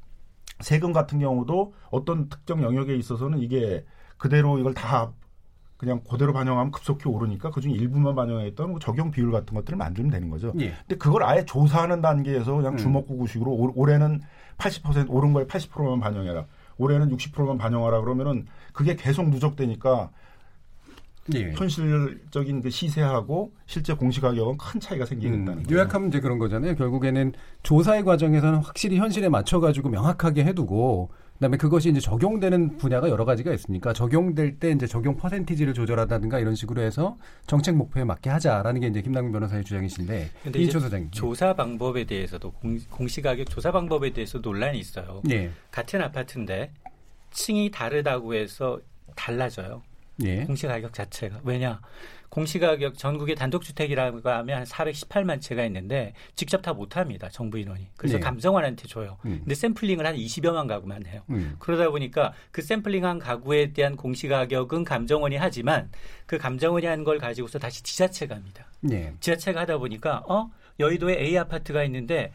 세금 같은 경우도 어떤 특정 영역에 있어서는 이게 그대로 이걸 다 그냥 그대로 반영하면 급속히 오르니까 그중에 일부만 반영했던 그 적용 비율 같은 것들을 만들면 되는 거죠. 예. 근데 그걸 아예 조사하는 단계에서 그냥 음. 주먹구구식으로 올- 올해는 80% 오른 거에 80%만 반영해라. 올해는 60%만 반영하라 그러면은 그게 계속 누적되니까 예. 현실적인 그 시세하고 실제 공시 가격은 큰 차이가 생기겠다는 음. 요약하면 이제 그런 거잖아요. 결국에는 조사의 과정에서는 확실히 현실에 맞춰 가지고 명확하게 해두고 그다음에 그것이 이제 적용되는 분야가 여러 가지가 있으니까 적용될 때 이제 적용 퍼센티지를 조절하다든가 이런 식으로 해서 정책 목표에 맞게 하자라는 게 이제 김남근 변호사의 주장이신데 이인초 소장님. 조사 방법에 대해서도 공, 공시가격 조사 방법에 대해서 논란이 있어요. 예, 같은 아파트인데 층이 다르다고 해서 달라져요. 예, 공시가격 자체가. 왜냐 공시가격 전국의 단독주택이라고 하면 한 418만 채가 있는데 직접 다 못합니다 정부 인원이. 그래서 네. 감정원한테 줘요. 음. 근데 샘플링을 한 20여만 가구만 해요. 음, 그러다 보니까 그 샘플링한 가구에 대한 공시가격은 감정원이 하지만 그 감정원이 한 걸 가지고서 다시 지자체가 합니다. 예, 지자체가 하다 보니까 어? 여의도에 A 아파트가 있는데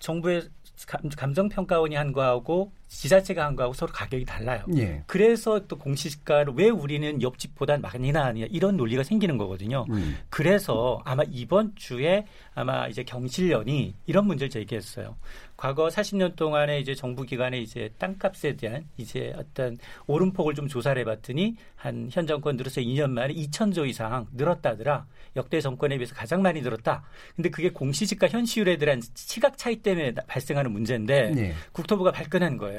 정부의 감- 감정평가원이 한 거하고 지자체가 한 거하고 서로 가격이 달라요. 예, 그래서 또 공시가를 왜 우리는 옆집보다 많이 나느냐 이런 논리가 생기는 거거든요. 음, 그래서 아마 이번 주에 아마 이제 경실련이 이런 문제를 제기했어요. 과거 40년 동안에 이제 정부 기관의 이제 땅값에 대한 이제 어떤 오름폭을 좀 조사를 해봤더니 한 현 정권 들어서 2년 만에 2천조 이상 늘었다더라. 역대 정권에 비해서 가장 많이 늘었다. 근데 그게 공시지가 현시율에 대한 시각 차이 때문에 나- 발생하는 문제인데 예, 국토부가 발끈한 거예요.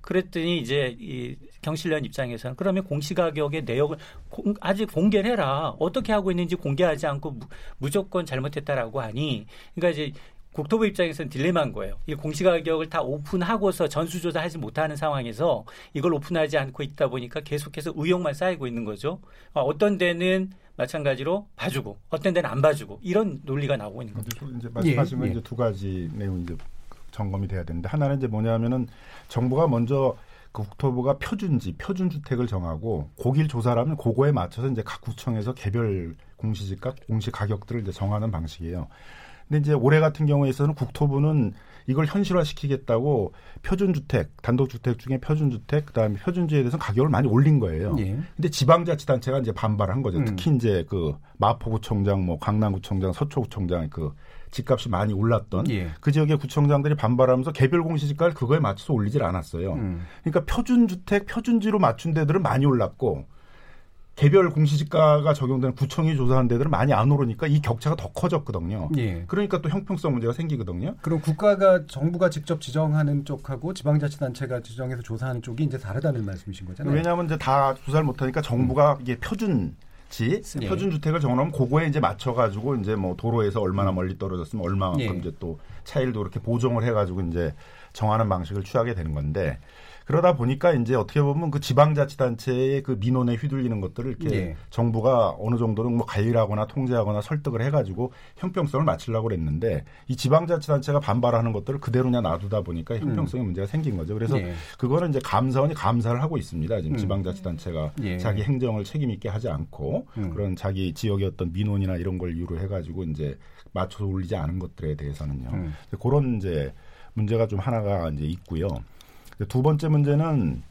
그랬더니 이제 이 경실련 입장에서는 그러면 공시가격의 내역을 공- 아직 공개를 해라. 어떻게 하고 있는지 공개하지 않고 무, 무조건 잘못했다라고 하니 그러니까 이제 국토부 입장에서는 딜레마인 거예요. 이 공시가격을 다 오픈하고서 전수조사하지 못하는 상황에서 이걸 오픈하지 않고 있다 보니까 계속해서 의혹만 쌓이고 있는 거죠. 어, 어떤 데는 마찬가지로 봐주고 어떤 데는 안 봐주고 이런 논리가 나오고 있는 겁니다. 근데 이제 말씀하신 건 예, 예. 이제 두 가지 내용이 이제 점검이 돼야 되는데 하나는 이제 뭐냐면은 정부가 먼저 그 국토부가 표준지 표준 주택을 정하고 고길 조사라면 그거에 맞춰서 이제 각 구청에서 개별 공시지가 공시 가격들을 이제 정하는 방식이에요. 근데 이제 올해 같은 경우에 있어서는 국토부는 이걸 현실화시키겠다고 표준주택, 단독주택 중에 표준주택, 그다음에 표준주에 대해서 가격을 많이 올린 거예요. 예. 근데 지방자치단체가 이제 반발한 거죠. 음. 특히 이제 그 마포구청장, 뭐 강남구청장, 서초구청장 그 집값이 많이 올랐던 예. 그 지역의 구청장들이 반발하면서 개별 공시지가를 그거에 맞춰서 올리질 않았어요. 음. 그러니까 표준 주택, 표준지로 맞춘 데들은 많이 올랐고 개별 공시지가가 적용되는 구청이 조사한 데들은 많이 안 오르니까 이 격차가 더 커졌거든요. 예. 그러니까 또 형평성 문제가 생기거든요. 그럼 국가가 정부가 직접 지정하는 쪽하고 지방자치단체가 지정해서 조사하는 쪽이 이제 다르다는 말씀이신 거잖아요. 왜냐하면 이제 다 조사를 못하니까 정부가 이게 표준 지 예. 표준 주택을 정하면 그거에 이제 맞춰 가지고 이제 뭐 도로에서 얼마나 멀리 떨어졌으면 얼마만큼 예. 이제 또 차일도 이렇게 보정을 해 가지고 이제 정하는 방식을 취하게 되는 건데 그러다 보니까 이제 어떻게 보면 그 지방자치단체의 그 민원에 휘둘리는 것들을 이렇게 예. 정부가 어느 정도는 뭐 관리하거나 통제하거나 설득을 해가지고 형평성을 맞추려고 그랬는데 이 지방자치단체가 반발하는 것들을 그대로 그냥 놔두다 보니까 형평성에 문제가 생긴 거죠. 그래서 예. 그거는 이제 감사원이 감사를 하고 있습니다. 지금 음. 지방자치단체가 예. 자기 행정을 책임 있게 하지 않고 음. 그런 자기 지역의 어떤 민원이나 이런 걸 이유로 해가지고 이제 맞춰서 올리지 않은 것들에 대해서는요. 음. 그런 이제 문제가 좀 하나가 이제 있고요. 두 번째 문제는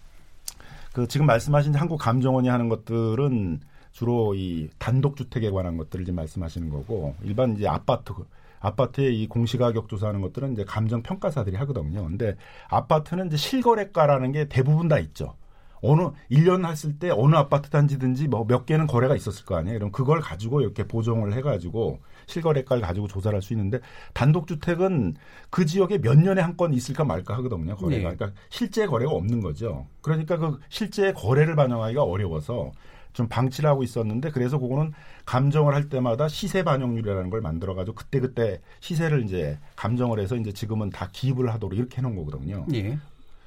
그 지금 말씀하신 한국 감정원이 하는 것들은 주로 이 단독 주택에 관한 것들을 지금 말씀하시는 거고 일반 이제 아파트 아파트의 이 공시가격 조사하는 것들은 이제 감정 평가사들이 하거든요. 근데 아파트는 이제 실거래가라는 게 대부분 다 있죠. 어느 1년 했을 때 어느 아파트 단지든지 뭐 몇 개는 거래가 있었을 거 아니에요. 그럼 그걸 가지고 이렇게 보정을 해 가지고 실거래가를 가지고 조사를 할 수 있는데 단독 주택은 그 지역에 몇 년에 한 건 있을까 말까 하거든요. 거래가. 네. 그러니까 실제 거래가 없는 거죠. 그러니까 그 실제 거래를 반영하기가 어려워서 좀 방치를 하고 있었는데 그래서 그거는 감정을 할 때마다 시세 반영률이라는 걸 만들어 가지고 그때 그때 시세를 이제 감정을 해서 이제 지금은 다 기입을 하도록 이렇게 해 놓은 거거든요. 예.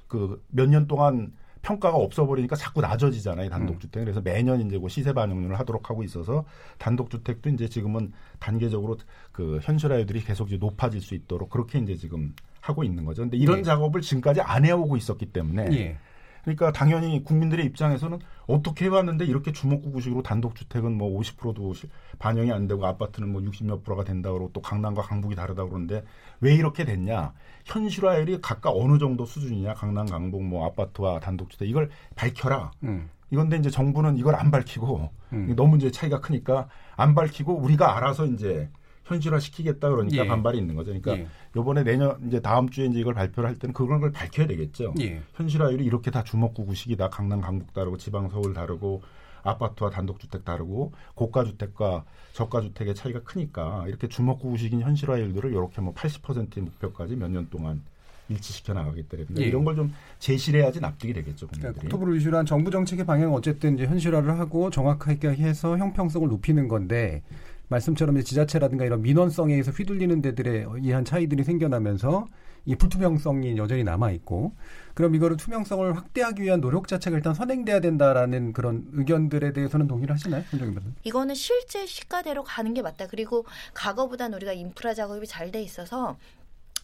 그몇 년 동안 평가가 없어버리니까 자꾸 낮아지잖아요 단독주택. 그래서 매년 이제 그 시세 반영률을 하도록 하고 있어서 단독주택도 이제 지금은 단계적으로 그 현실화율들이 계속 이제 높아질 수 있도록 그렇게 이제 지금 하고 있는 거죠. 근데 이런 네. 작업을 지금까지 안 해오고 있었기 때문에 예. 그러니까 당연히 국민들의 입장에서는 어떻게 해왔는데 이렇게 주먹구구식으로 단독주택은 뭐 50%도 반영이 안 되고 아파트는 뭐 60몇 프로가 된다 그러고 또 강남과 강북이 다르다 그러는데 왜 이렇게 됐냐? 현실화율이 각각 어느 정도 수준이냐? 강남, 강북, 뭐 아파트와 단독주택 이걸 밝혀라. 음. 이건데 이제 정부는 이걸 안 밝히고 음. 너무 이제 차이가 크니까 안 밝히고 우리가 알아서 이제 현실화 시키겠다 그러니까 예. 반발이 있는 거죠. 그러니까 예. 요번에 내년 이제 다음 주에 이제 이걸 발표를 할 때는 그런 걸 밝혀야 되겠죠. 예. 현실화율이 이렇게 다 주먹구구식이다. 강남, 강북 다르고 지방 서울 다르고 아파트와 단독주택 다르고 고가주택과 저가주택의 차이가 크니까 이렇게 주먹구구식인 현실화율들을 이렇게 뭐 80%의 목표까지 몇 년 동안 일치시켜 나가기 때문에 예. 이런 걸 좀 제시를 해야지 납득이 되겠죠. 그러니까. 국토부를 위주로 한 정부 정책의 방향 어쨌든 이제 현실화를 하고 정확하게 해서 형평성을 높이는 건데 말씀처럼 지자체라든가 이런 민원성에 의해서 휘둘리는 데들에 의한 차이들이 생겨나면서 이 불투명성이 여전히 남아 있고 그럼 이거를 투명성을 확대하기 위한 노력 자체가 일단 선행돼야 된다라는 그런 의견들에 대해서는 동의를 하시나요, 손정희 변호사님? 이거는 실제 시가대로 가는 게 맞다. 그리고 과거보다는 우리가 인프라 작업이 잘 돼 있어서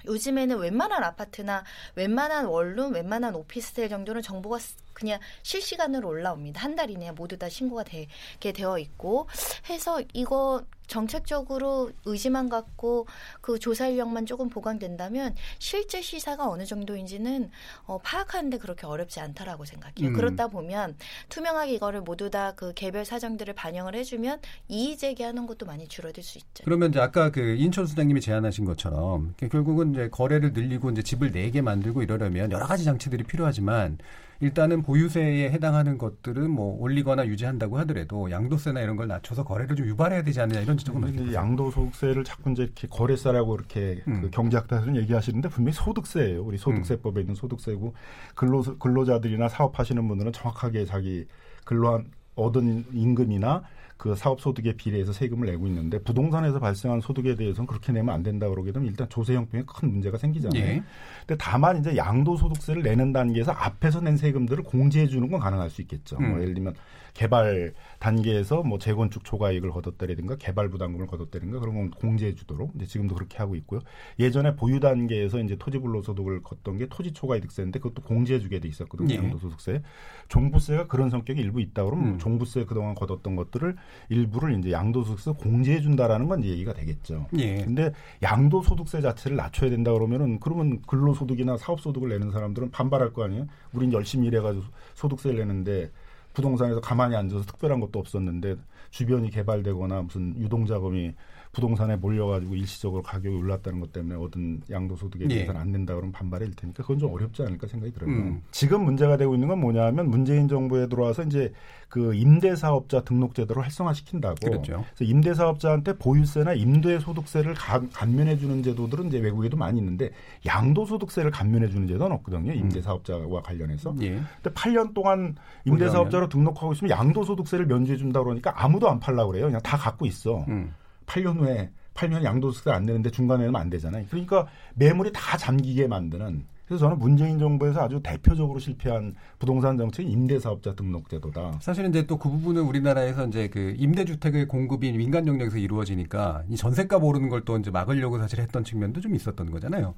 요즘에는 웬만한 아파트나 웬만한 원룸, 웬만한 오피스텔 정도는 정보가 스- 그냥 실시간으로 올라옵니다. 한 달 이내에 모두 다 신고가 되게 되어 있고 해서 이거 정책적으로 의지만 갖고 그 조사 인력만 조금 보강된다면 실제 시사가 어느 정도인지는 어, 파악하는데 그렇게 어렵지 않다라고 생각해요. 음. 그렇다 보면 투명하게 이거를 모두 다 그 개별 사정들을 반영을 해주면 이의 제기하는 것도 많이 줄어들 수 있죠. 그러면 이제 아까 그 인천 수장님이 제안하신 것처럼 결국은 이제 거래를 늘리고 이제 집을 내게 만들고 이러려면 여러 가지 장치들이 필요하지만 일단은 보유세에 해당하는 것들은 뭐 올리거나 유지한다고 하더라도 양도세나 이런 걸 낮춰서 거래를 좀 유발해야 되지 않느냐 이런 지적은 이제 양도소득세를 자꾸 이제 이렇게 거래세라고 이렇게 음. 그 경제학자들은 얘기하시는데 분명히 소득세예요. 우리 소득세법에 있는 소득세고 근로 근로자들이나 사업하시는 분들은 정확하게 자기 근로한 얻은 임금이나 그 사업 소득에 비례해서 세금을 내고 있는데 부동산에서 발생한 소득에 대해서는 그렇게 내면 안 된다 그러게 되면 일단 조세 형평에 큰 문제가 생기잖아요. 예. 근데 다만 이제 양도 소득세를 내는 단계에서 앞에서 낸 세금들을 공제해 주는 건 가능할 수 있겠죠. 음. 뭐 예를 들면 개발 단계에서 뭐 재건축 초과이익을 거뒀다든가 개발 부담금을 거뒀다든가 그런 건 공제해 주도록 이제 지금도 그렇게 하고 있고요. 예전에 보유 단계에서 이제 토지 불로소득을 걷던 게 토지 초과이득세인데 그것도 공제해 주게 돼 있었거든요. 예. 양도소득세. 종부세가 그런 성격이 일부 있다 그러면 음. 종부세 그동안 거뒀던 것들을 일부를 이제 양도소득세 공제해 준다라는 건 얘기가 되겠죠. 예. 근데 양도소득세 자체를 낮춰야 된다 그러면은 그러면 근로소득이나 사업소득을 내는 사람들은 반발할 거 아니에요? 우린 열심히 일해가지고 소득세를 내는데 부동산에서 가만히 앉아서 특별한 것도 없었는데 주변이 개발되거나 무슨 유동 자금이 부동산에 몰려가지고 일시적으로 가격이 올랐다는 것 때문에 얻은 양도소득에 예. 대해서는 안 낸다 그러면 반발일 테니까 그건 좀 어렵지 않을까 생각이 들어요. 음. 지금 문제가 되고 있는 건 뭐냐면 문재인 정부에 들어와서 이제 그 임대사업자 등록제도를 활성화시킨다고. 그렇죠. 그래서 임대사업자한테 보유세나 임대소득세를 가- 감면해 주는 제도들은 이제 외국에도 많이 있는데 양도소득세를 감면해 주는 제도는 없거든요. 임대사업자와 관련해서. 예. 근데 8년 동안 임대사업자로 등록하고 있으면 양도소득세를 면제해 준다 그러니까 아무도 안 팔라 그래요. 그냥 다 갖고 있어. 음. 8년 후에 팔면 양도소득세 안 내는데 중간에 는안 되잖아요. 그러니까 매물이 다 잠기게 만드는. 그래서 저는 문재인 정부에서 아주 대표적으로 실패한 부동산 정책이 임대사업자 등록제도다. 사실은 이제 또 그 부분은 우리나라에서 이제 그 임대주택의 공급이 민간 영역에서 이루어지니까 이 전세값 오르는 걸 또 이제 막으려고 사실 했던 측면도 좀 있었던 거잖아요.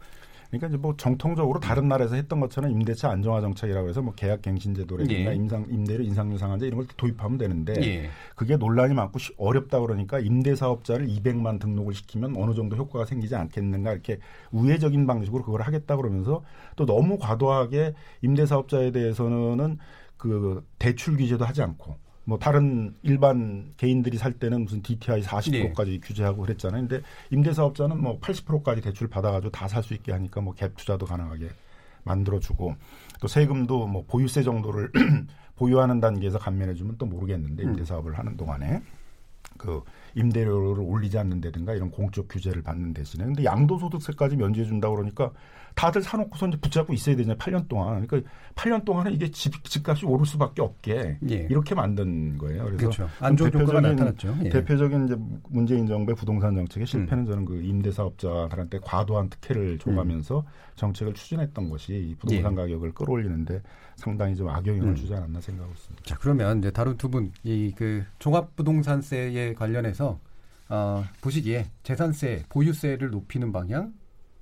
그러니까 이제 뭐 정통적으로 다른 나라에서 했던 것처럼 임대차 안정화 정책이라고 해서 뭐 계약 갱신 제도라든가 예. 임상 임대료 인상률 상한제 이런 걸 도입하면 되는데 예. 그게 논란이 많고 쉬- 어렵다 그러니까 임대 사업자를 200만 등록을 시키면 어느 정도 효과가 생기지 않겠는가 이렇게 우회적인 방식으로 그걸 하겠다 그러면서 또 너무 과도하게 임대 사업자에 대해서는 그 대출 규제도 하지 않고 뭐 다른 일반 개인들이 살 때는 무슨 DTI 40%까지 규제하고 그랬잖아요. 근데 임대사업자는 뭐 80%까지 대출 받아가지고 다 살 수 있게 하니까 뭐 갭 투자도 가능하게 만들어주고 또 세금도 뭐 보유세 정도를 보유하는 단계에서 감면해주면 또 모르겠는데 음. 임대사업을 하는 동안에 그 임대료를 올리지 않는다든가 이런 공적 규제를 받는 대신에 근데 양도소득세까지 면제해 준다 그러니까 다들 사놓고서 이제 붙잡고 있어야 되잖아요. 8년 동안. 그러니까 8년 동안은 이게 집, 집값이 오를 수밖에 없게 예. 이렇게 만든 거예요. 그래서 그렇죠. 안 좋은 효과가 대표적인- 나타났죠. 예. 대표적인 이제 문재인 정부의 부동산 정책의 실패는 음. 저는 그 임대사업자들한테 과도한 특혜를 줘가면서 정책을 추진했던 것이 이 부동산 예. 가격을 끌어올리는데 상당히 좀 악영향을 음. 주지 않았나 생각하고 있습니다. 자 그러면 이제 다른 두 분 이 그 종합부동산세에 관련해서 어, 보시기에 재산세, 보유세를 높이는 방향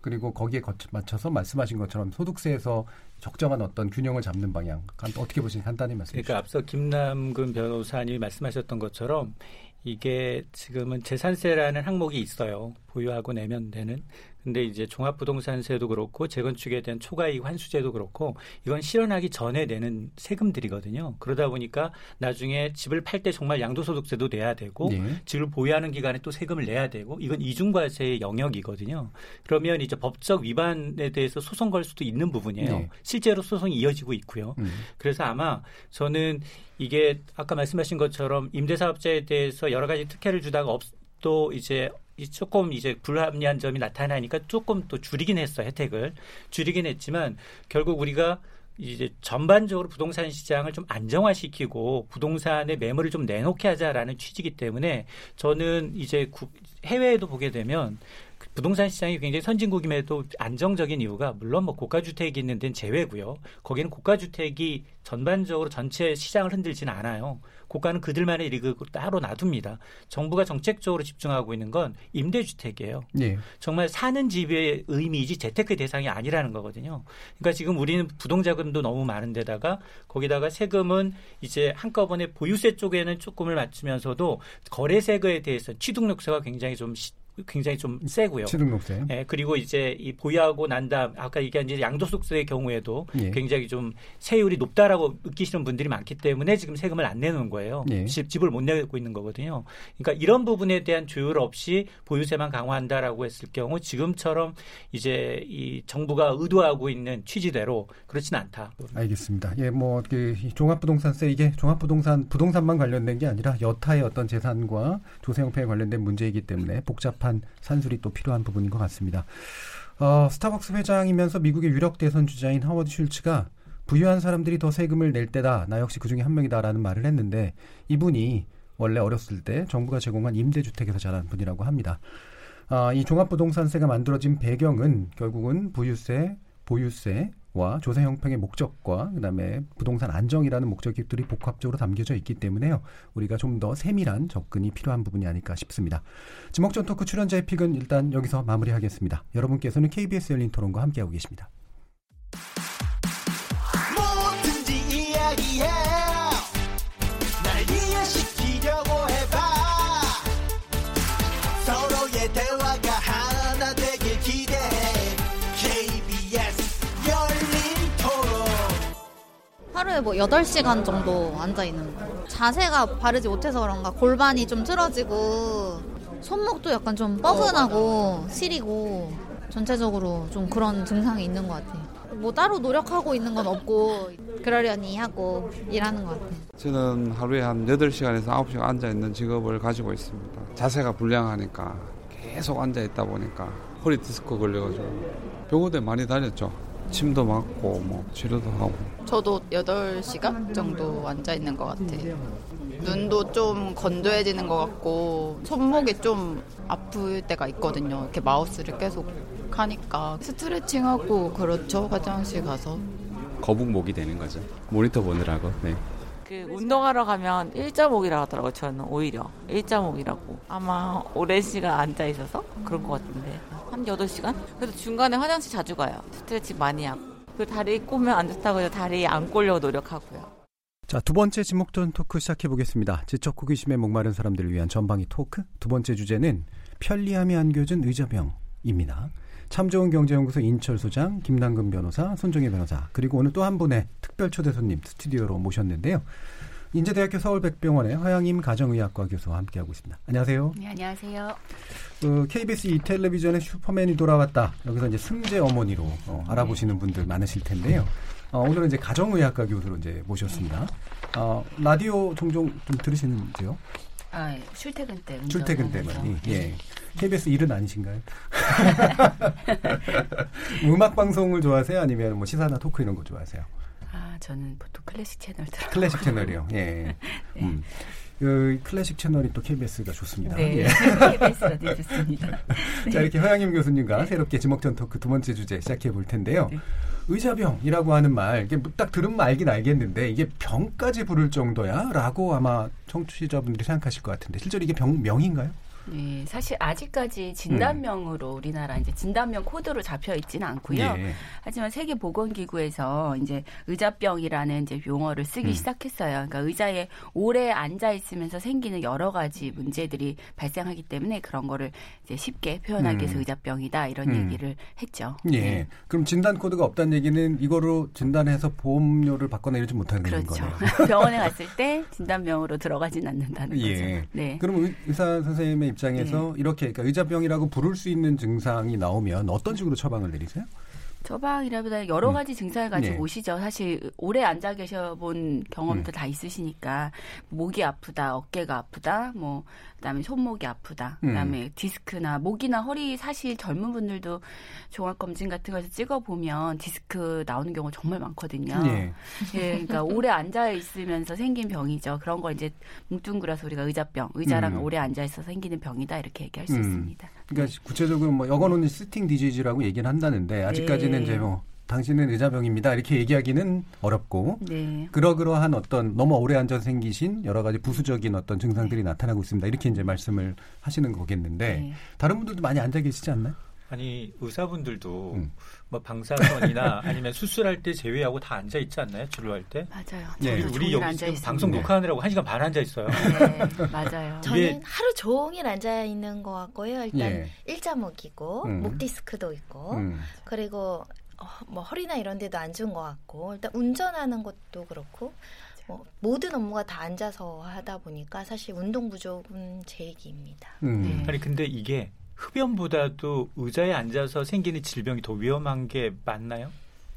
그리고 거기에 맞춰서 말씀하신 것처럼 소득세에서 적정한 어떤 균형을 잡는 방향 간- 어떻게 보시는지 간단히 말씀해 주시죠. 그러니까 앞서 김남근 변호사님이 말씀하셨던 것처럼 이게 지금은 재산세라는 항목이 있어요. 보유하고 내면 되는. 근데 이제 종합부동산세도 그렇고 재건축에 대한 초과이익 환수제도 그렇고 이건 실현하기 전에 내는 세금들이거든요. 그러다 보니까 나중에 집을 팔 때 정말 양도소득세도 내야 되고 예. 집을 보유하는 기간에 또 세금을 내야 되고 이건 이중과세의 영역이거든요. 그러면 이제 법적 위반에 대해서 소송 걸 수도 있는 부분이에요. 네. 실제로 소송이 이어지고 있고요. 음. 그래서 아마 저는 이게 아까 말씀하신 것처럼 임대사업자에 대해서 여러 가지 특혜를 주다가 없, 또 이제 이 조금 이제 불합리한 점이 나타나니까 조금 또 줄이긴 했어 혜택을. 줄이긴 했지만 결국 우리가 이제 전반적으로 부동산 시장을 좀 안정화시키고 부동산의 매물을 좀 내놓게 하자라는 취지이기 때문에 저는 이제 구- 해외에도 보게 되면 그 부동산 시장이 굉장히 선진국임에도 안정적인 이유가 물론 뭐 고가주택이 있는 데는 제외고요. 거기는 고가주택이 전반적으로 전체 시장을 흔들지는 않아요. 고가는 그들만의 리그 따로 놔둡니다. 정부가 정책적으로 집중하고 있는 건 임대주택이에요. 예. 정말 사는 집의 의미이지 재테크 대상이 아니라는 거거든요. 그러니까 지금 우리는 부동자금도 너무 많은데다가 거기다가 세금은 이제 한꺼번에 보유세 쪽에는 조금을 맞추면서도 거래세금에 대해서 취득록세가 굉장히 좀 시- 굉장히 좀 세고요. 취득록세. 예, 그리고 이제 이 보유하고 난 다음 아까 얘기한 이제 양도소득세의 경우에도 예. 굉장히 좀 세율이 높다라고 느끼시는 분들이 많기 때문에 지금 세금을 안 내는 거예요. 예. 집, 집을 못 내고 있는 거거든요. 그러니까 이런 부분에 대한 조율 없이 보유세만 강화한다라고 했을 경우 지금처럼 이제 이 정부가 의도하고 있는 취지대로 그렇지는 않다. 알겠습니다. 예, 뭐, 그, 이 종합부동산세, 이게 종합부동산, 부동산만 관련된 게 아니라 여타의 어떤 재산과 조세 형평에 관련된 문제이기 때문에 복잡 한 산술이 또 필요한 부분인 것 같습니다. 어, 스타벅스 회장이면서 미국의 유력 대선 주자인 하워드 슐츠가 부유한 사람들이 더 세금을 낼 때다. 나 역시 그 중에 한 명이다라는 말을 했는데 이분이 원래 어렸을 때 정부가 제공한 임대주택에서 자란 분이라고 합니다. 아, 이 종합부동산세가 만들어진 배경은 결국은 부유세, 보유세 와 조세 형평의 목적과 그다음에 부동산 안정이라는 목적들이 복합적으로 담겨져 있기 때문에요. 우리가 좀 더 세밀한 접근이 필요한 부분이 아닐까 싶습니다. 지목전 토크 출연자의 픽은 일단 여기서 마무리하겠습니다. 여러분께서는 KBS 열린 토론과 함께하고 계십니다. 하루에 뭐 8시간 정도 앉아 있는 거. 자세가 바르지 못해서 그런가 골반이 좀 틀어지고 손목도 약간 좀 뻐근하고 시리고 전체적으로 좀 그런 증상이 있는 것 같아요. 뭐 따로 노력하고 있는 건 없고 그러려니 하고 일하는 것 같아요. 저는 하루에 한 8시간에서 9시간 앉아 있는 직업을 가지고 있습니다. 자세가 불량하니까 계속 앉아 있다 보니까 허리 디스크 걸려가지고 병원에 많이 다녔죠. 침도 맞고 뭐 치료도 하고. 저도 8시간 정도 앉아 있는 것 같아요. 눈도 좀 건조해지는 것 같고 손목이 좀 아플 때가 있거든요. 이렇게 마우스를 계속 하니까 스트레칭하고 그렇죠. 화장실 가서. 거북목이 되는 거죠. 모니터 보느라고. 네. 그 운동하러 가면 1.5이라고 하더라고요. 저는 오히려 1.5이라고. 아마 오랜 시간 앉아 있어서 그런 것 같은데. 한 8시간? 그래서 중간에 화장실 자주 가요. 스트레칭 많이 하고. 그 다리 꼬면 안 좋다고 해서 다리 안 꼬려고 노력하고요. 자, 두 번째 지목전 토크 시작해 보겠습니다. 지적 호기심에 목마른 사람들을 위한 전방위 토크. 두 번째 주제는 편리함이 안겨준 의자병입니다. 참 좋은 경제연구소 인철 소장, 김남근 변호사, 손정혜 변호사, 그리고 오늘 또 한 분의 특별 초대 손님 스튜디오로 모셨는데요. 인제대학교 서울백병원의 허양임 가정의학과 교수와 함께하고 있습니다. 안녕하세요. 네, 안녕하세요. 그 KBS 이 텔레비전의 슈퍼맨이 돌아왔다. 여기서 이제 승재 어머니로 어, 알아보시는 분들 많으실 텐데요. 어, 오늘은 이제 가정의학과 교수로 이제 모셨습니다. 어, 라디오 종종 좀 들으시는지요? 아, 출퇴근 때. 출퇴근 때만. 예. KBS 일은 아니신가요? 음악 방송을 좋아하세요? 아니면 뭐 시사나 토크 이런 거 좋아하세요? 아, 저는 보통 클래식 채널 들어. 클래식 채널이요. 예. 네. 음. 그 클래식 채널이 또 KBS가 좋습니다. 네, 예. KBS가 좋습니다. 네. 자, 이렇게 허양임 교수님과 네. 새롭게 지목전 토크 두 번째 주제 시작해 볼 텐데요. 네. 의자병이라고 하는 말, 이게 딱 들으면 알긴 알겠는데 이게 병까지 부를 정도야라고 아마 청취자분들이 생각하실 것 같은데 실제로 이게 병 명인가요? 네, 사실 아직까지 진단명으로 음. 우리나라 이제 진단명 코드로 잡혀 있지는 않고요. 예. 하지만 세계 보건기구에서 이제 의자병이라는 이제 용어를 쓰기 음. 시작했어요. 그러니까 의자에 오래 앉아 있으면서 생기는 여러 가지 문제들이 발생하기 때문에 그런 거를 이제 쉽게 표현하기 위해서 음. 의자병이다 이런 음. 얘기를 했죠. 예. 네. 그럼 진단 코드가 없다는 얘기는 이거로 진단해서 보험료를 받거나 이러지 못하는 그렇죠. 거네요. 병원에 갔을 때 진단명으로 들어가진 않는다는 예. 거죠. 네. 그럼 의사 선생님의 입장에서 네. 이렇게 그러니까 의자병이라고 부를 수 있는 증상이 나오면 어떤 식으로 처방을 내리세요? 처방이라보다 여러 음. 가지 증상을 가지고 네. 오시죠. 사실 오래 앉아 계셔본 경험도 음. 다 있으시니까 목이 아프다, 어깨가 아프다, 뭐 그다음에 손목이 아프다, 음. 그다음에 디스크나 목이나 허리 사실 젊은 분들도 종합 검진 같은 거에서 찍어 보면 디스크 나오는 경우가 정말 많거든요. 네. 예, 그러니까 오래 앉아 있으면서 생긴 병이죠. 그런 걸 이제 뭉뚱그려서 우리가 의자병, 의자랑 음. 오래 앉아 있어서 생기는 병이다 이렇게 얘기할 수 음. 있습니다. 그러니까 네. 구체적으로 뭐 영어로는 시팅 디지즈라고 얘기는 한다는데 아직까지는 네. 이제 뭐 당신은 의자병입니다. 이렇게 얘기하기는 어렵고 네. 그러그러한 어떤 너무 오래 앉아 생기신 여러 가지 부수적인 어떤 증상들이 네. 나타나고 있습니다. 이렇게 이제 말씀을 하시는 거겠는데 네. 다른 분들도 많이 앉아 계시지 않나요? 아니 의사분들도 음. 뭐 방사선이나 아니면 수술할 때 제외하고 다 앉아 있지 않나요? 진료할 때? 맞아요. 네. 우리 여기 지금 방송 녹화하느라고 한 시간 반 앉아 있어요. 네, 맞아요. 저는 하루 종일 앉아 있는 것 같고요. 일단 예. 일자 목이고 음. 목 디스크도 있고 음. 그리고 어, 뭐 허리나 이런 데도 안 좋은 것 같고 일단 운전하는 것도 그렇고 뭐 모든 업무가 다 앉아서 하다 보니까 사실 운동 부족은 제 얘기입니다. 음. 네. 아니 근데 이게 흡연보다도 의자에 앉아서 생기는 질병이 더 위험한 게 맞나요?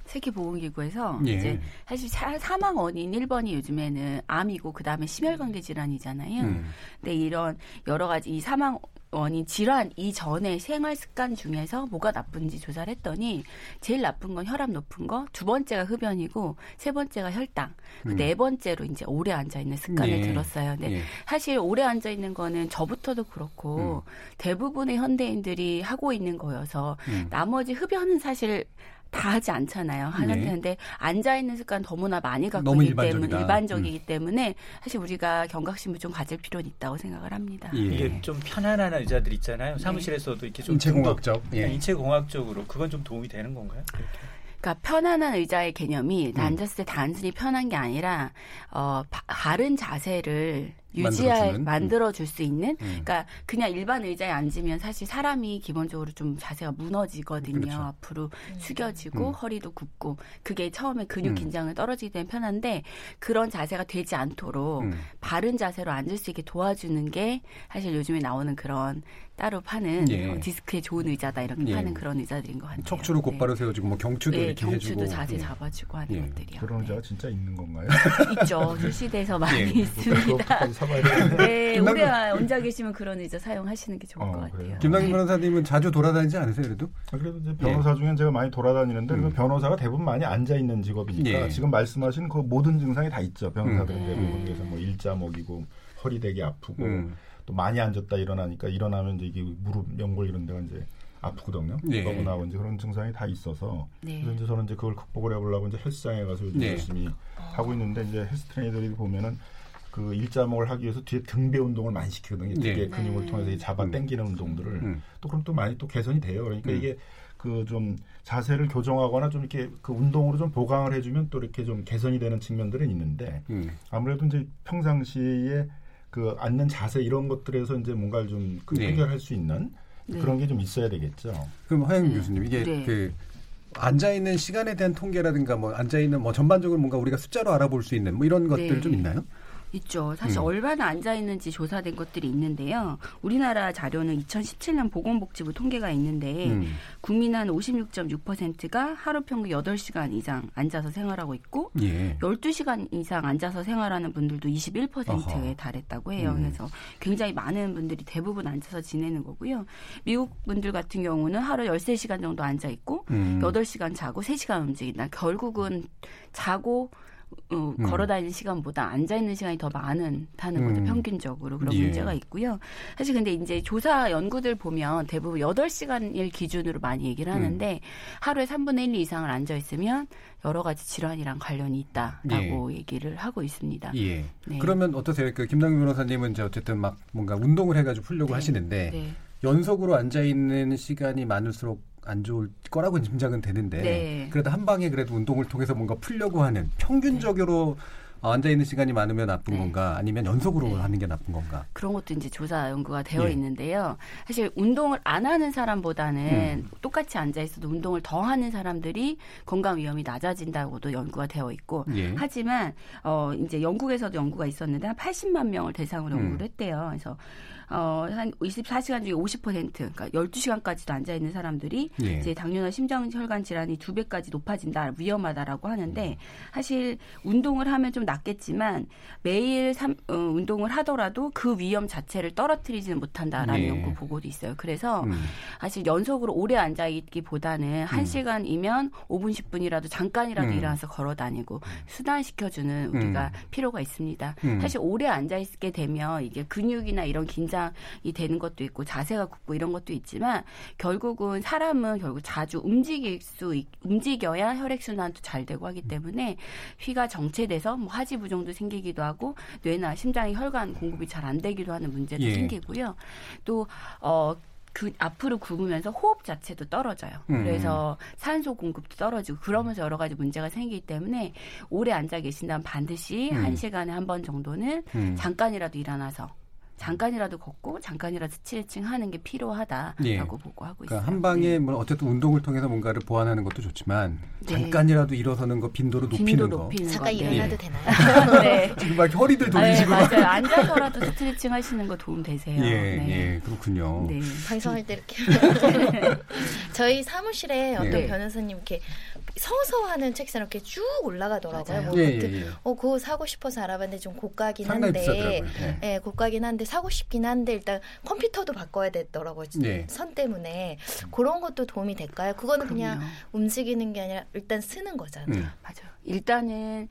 세계보건기구에서 예. 이제 사실 사망 원인 1번이 요즘에는 암이고 그다음에 심혈관계 질환이잖아요. 음. 근데 이런 여러 가지 이 사망 원인 질환 이전에 생활 습관 중에서 뭐가 나쁜지 조사를 했더니 제일 나쁜 건 혈압 높은 거, 두 번째가 흡연이고 세 번째가 혈당, 그 음. 네 번째로 이제 오래 앉아 있는 습관을 네. 들었어요. 근데 네. 사실 오래 앉아 있는 거는 저부터도 그렇고 음. 대부분의 현대인들이 하고 있는 거여서 음. 나머지 흡연은 사실 다 하지 않잖아요. 하는데 네. 앉아 있는 습관 너무나 많이 갖고 있기 일반적이다. 때문에 일반적이기 음. 때문에 사실 우리가 경각심을 좀 가질 필요는 있다고 생각을 합니다. 예. 이게 좀 편안한 의자들 있잖아요. 네. 사무실에서도 이렇게 좀 인체공학적, 예. 인체공학적으로 그건 좀 도움이 되는 건가요? 그렇게. 그러니까 편안한 의자의 개념이 음. 앉았을 때 단순히 편한 게 아니라 어 바, 바른 자세를 유지할 만들어 줄 수 있는 음. 그러니까 그냥 일반 의자에 앉으면 사실 사람이 기본적으로 좀 자세가 무너지거든요. 그렇죠. 앞으로 음. 숙여지고 음. 허리도 굽고 그게 처음에 근육 음. 긴장을 떨어지게 되면 편한데 그런 자세가 되지 않도록 음. 바른 자세로 앉을 수 있게 도와주는 게 사실 요즘에 나오는 그런 따로 파는 예. 어, 디스크에 좋은 의자다 이렇게 예. 파는 그런 의자들인 것 같아요. 척추를 곧바로 네. 세워주고 뭐 경추도 네, 이렇게 경추도 해주고 자세 예. 잡아주고 하는 예. 것들이요. 그런 의자가 네. 진짜 있는 건가요? 있죠. 출시돼서 많이 예. 있습니다. 네, 오래 혼자 계시면 그런 의자 사용하시는 게 좋을 어, 것 같아요. 김남기 변호사님은 자주 돌아다니지 않으세요, 그래도? 아, 그래도 이제 변호사 중에 제가 많이 돌아다니는데 음. 그 변호사가 대부분 많이 앉아 있는 직업이니까 지금 말씀하신 그 모든 증상이 다 있죠. 변호사들은 음. 대부분 그래서 뭐 일자목이고 허리 되게 아프고. 음. 또 많이 앉았다 일어나니까 일어나면 이제 이게 무릎, 연골 이런 데가 이제 아프거든요. 네. 너무나 이제 그런 증상이 다 있어서 네. 그래서 이제 저는 이제 그걸 극복을 해보려고 이제 헬스장에 가서 요즘 네. 열심히 하고 있는데 이제 헬스 트레이너들이 보면은 그 일자목을 하기 위해서 뒤에 등배 운동을 많이 시키거든요. 네. 등배 근육을 네. 통해서 잡아 음. 당기는 운동들을 음. 또 그럼 또 많이 또 개선이 돼요. 그러니까 음. 이게 그 좀 자세를 교정하거나 좀 이렇게 그 운동으로 좀 보강을 해주면 또 이렇게 좀 개선이 되는 측면들은 있는데 음. 아무래도 이제 평상시에 그 앉는 자세 이런 것들에서 이제 뭔가를 좀그 네. 해결할 수 있는 네. 그런 게 좀 있어야 되겠죠. 그럼 화영 네. 교수님 이게 네. 그 앉아 있는 시간에 대한 통계라든가 뭐 앉아 있는 뭐 전반적으로 뭔가 우리가 숫자로 알아볼 수 있는 뭐 이런 것들 네. 좀 있나요? 있죠. 사실 음. 얼마나 앉아 있는지 조사된 것들이 있는데요. 우리나라 자료는 2017년 보건복지부 통계가 있는데 음. 국민 한 56.6%가 하루 평균 8시간 이상 앉아서 생활하고 있고 예. 12시간 이상 앉아서 생활하는 분들도 21%에 어허. 달했다고 해요. 음. 그래서 굉장히 많은 분들이 대부분 앉아서 지내는 거고요. 미국 분들 같은 경우는 하루 13시간 정도 앉아 있고 음. 8시간 자고 3시간 움직인다. 결국은 자고 어, 음. 걸어 다니는 시간보다 앉아 있는 시간이 더 많은 다는 거죠. 음. 평균적으로 그런 예. 문제가 있고요. 사실 근데 이제 조사 연구들 보면 대부분 8시간일 기준으로 많이 얘기를 하는데 음. 하루에 3분의 1 이상을 앉아 있으면 여러 가지 질환이랑 관련이 있다라고 예. 얘기를 하고 있습니다. 예. 네. 그러면 어떠세요? 그 김남규 변호사님은 이제 어쨌든 막 뭔가 운동을 해가지고 풀려고 네. 하시는데 네. 연속으로 앉아 있는 시간이 많을수록 안 좋을 거라고 짐작은 되는데 네. 그래도 한 방에 그래도 운동을 통해서 뭔가 풀려고 하는 평균적으로 네. 앉아 있는 시간이 많으면 나쁜 네. 건가 아니면 연속으로 네. 하는 게 나쁜 건가 그런 것도 이제 조사 연구가 되어 예. 있는데요. 사실 운동을 안 하는 사람보다는 음. 똑같이 앉아 있어도 운동을 더 하는 사람들이 건강 위험이 낮아진다고도 연구가 되어 있고 예. 하지만 어 이제 영국에서도 연구가 있었는데 한 80만 명을 대상으로 음. 연구를 했대요. 그래서 어, 한 24시간 중에 50% 그러니까 12시간까지도 앉아 있는 사람들이 예. 이제 당뇨나 심장혈관 질환이 두 배까지 높아진다, 위험하다라고 하는데 음. 사실 운동을 하면 좀 낫겠지만 매일 삼, 어, 운동을 하더라도 그 위험 자체를 떨어뜨리지는 못한다라는 예. 연구 보고도 있어요. 그래서 음. 사실 연속으로 오래 앉아 있기보다는 한 음. 시간이면 5분 10분이라도 잠깐이라도 음. 일어나서 걸어 다니고 음. 수단시켜 주는 우리가 음. 필요가 있습니다. 사실 오래 앉아 있게 되면 이게 근육이나 이런 긴장 긴장이 되는 것도 있고 자세가 굽고 이런 것도 있지만 결국은 사람은 결국 자주 움직일 수 움직여야 혈액 순환도 잘 되고 하기 때문에 휘가 정체돼서 뭐 하지 부종도 생기기도 하고 뇌나 심장의 혈관 공급이 잘 안 되기도 하는 문제도 예. 생기고요. 또 어. 그 앞으로 굽으면서 호흡 자체도 떨어져요. 음. 그래서 산소 공급도 떨어지고 그러면서 여러 가지 문제가 생기기 때문에 오래 앉아 계신다면 반드시 음. 한 시간에 한 번 정도는 음. 잠깐이라도 일어나서 잠깐이라도 걷고 잠깐이라도 스트레칭 하는 게 필요하다라고 예. 보고 하고 그러니까 있어요. 한 방에 네. 뭐 어쨌든 운동을 통해서 뭔가를 보완하는 것도 좋지만 네. 잠깐이라도 일어서는 거 빈도를 높이는 빈도 거. 높이는 잠깐 거. 일어나도 예. 되나요? 네. 지금 막 허리들 돌리시고 네, 맞아요. 앉아서라도 스트레칭 하시는 거 도움 되세요. 예, 네. 예, 그렇군요. 네. 방송할 때 이렇게 저희 사무실에 어떤 네. 변호사님 이렇게 서서 하는 책상 이렇게 쭉 올라가더라고요. 뭐 예, 예, 예. 어, 그거 사고 싶어서 알아봤는데 좀 고가긴 한데, 예. 예, 고가긴 한데 사고 싶긴 한데 일단 컴퓨터도 바꿔야 되더라고요. 네. 선 때문에 그런 것도 도움이 될까요? 그거는 그럼요. 그냥 움직이는 게 아니라 일단 쓰는 거잖아요. 음. 맞아요. 일단은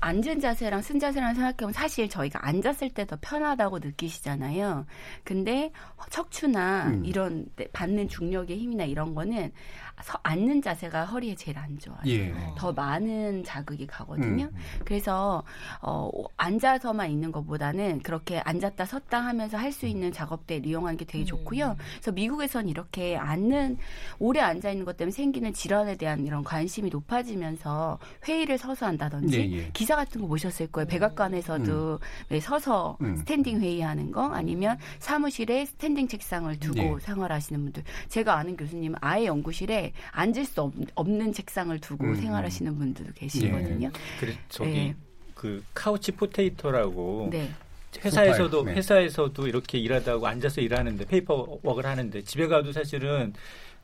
앉은 자세랑 쓴 자세랑 생각해보면 사실 저희가 앉았을 때 더 편하다고 느끼시잖아요. 근데 척추나 음. 이런 받는 중력의 힘이나 이런 거는 서, 앉는 자세가 허리에 제일 안 좋아요. 예. 더 많은 자극이 가거든요. 음. 그래서 어, 앉아서만 있는 것보다는 그렇게 앉았다 섰다 하면서 할 수 있는 작업대를 이용하는 게 되게 좋고요. 음. 그래서 미국에선 이렇게 앉는 오래 앉아 있는 것 때문에 생기는 질환에 대한 이런 관심이 높아지면서 회의를 서서 한다든지 예, 예. 기사 같은 거 보셨을 거예요. 백악관에서도 왜 서서 음. standing 회의하는 거 아니면 사무실에 standing 책상을 두고 예. 생활하시는 분들. 제가 아는 교수님은 아예 연구실에 앉을 수 없, 없는 책상을 두고 음. 생활하시는 분들도 계시거든요. 그래 저기 네. 그 couch potato라고 네. 회사에서도 네. 회사에서도 이렇게 일하다고 앉아서 일하는데 paperwork를 하는데 집에 가도 사실은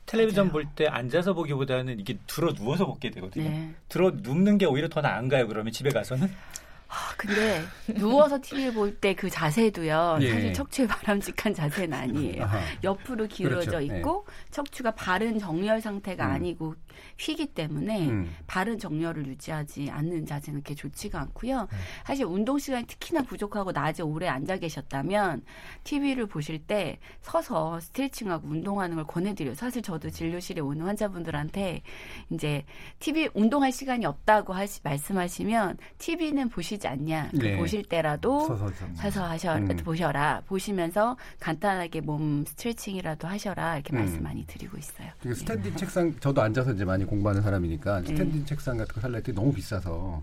텔레비전. 볼 때 앉아서 보기보다는 이게 들어 누워서 보게 되거든요. 네. 들어 눕는 게 오히려 더 나은가요? 그러면 집에 가서는? 아, 근데 누워서 TV를 볼 때 그 자세도요. 예. 사실 척추에 바람직한 자세는 아니에요. 아하. 옆으로 기울어져 그렇죠. 있고 척추가 바른 정렬 상태가 음. 아니고 휘기 때문에 음. 바른 정렬을 유지하지 않는 자세는 그렇게 좋지가 않고요. 네. 사실 운동 시간이 특히나 부족하고 낮에 오래 앉아 계셨다면 TV를 보실 때 서서 스트레칭하고 운동하는 걸 권해드려요. 사실 저도 진료실에 오는 환자분들한테 이제 TV 운동할 시간이 없다고 하시, 말씀하시면 TV는 보시 지 않냐. 그 네. 보실 때라도 서서 하셔 음. 보셔라. 보시면서 간단하게 몸 스트레칭이라도 하셔라. 이렇게 음. 말씀 많이 드리고 있어요. 그 standing 책상 저도 앉아서 이제 많이 공부하는 사람이니까 네. standing 책상 같은 거 살려 때 너무 비싸서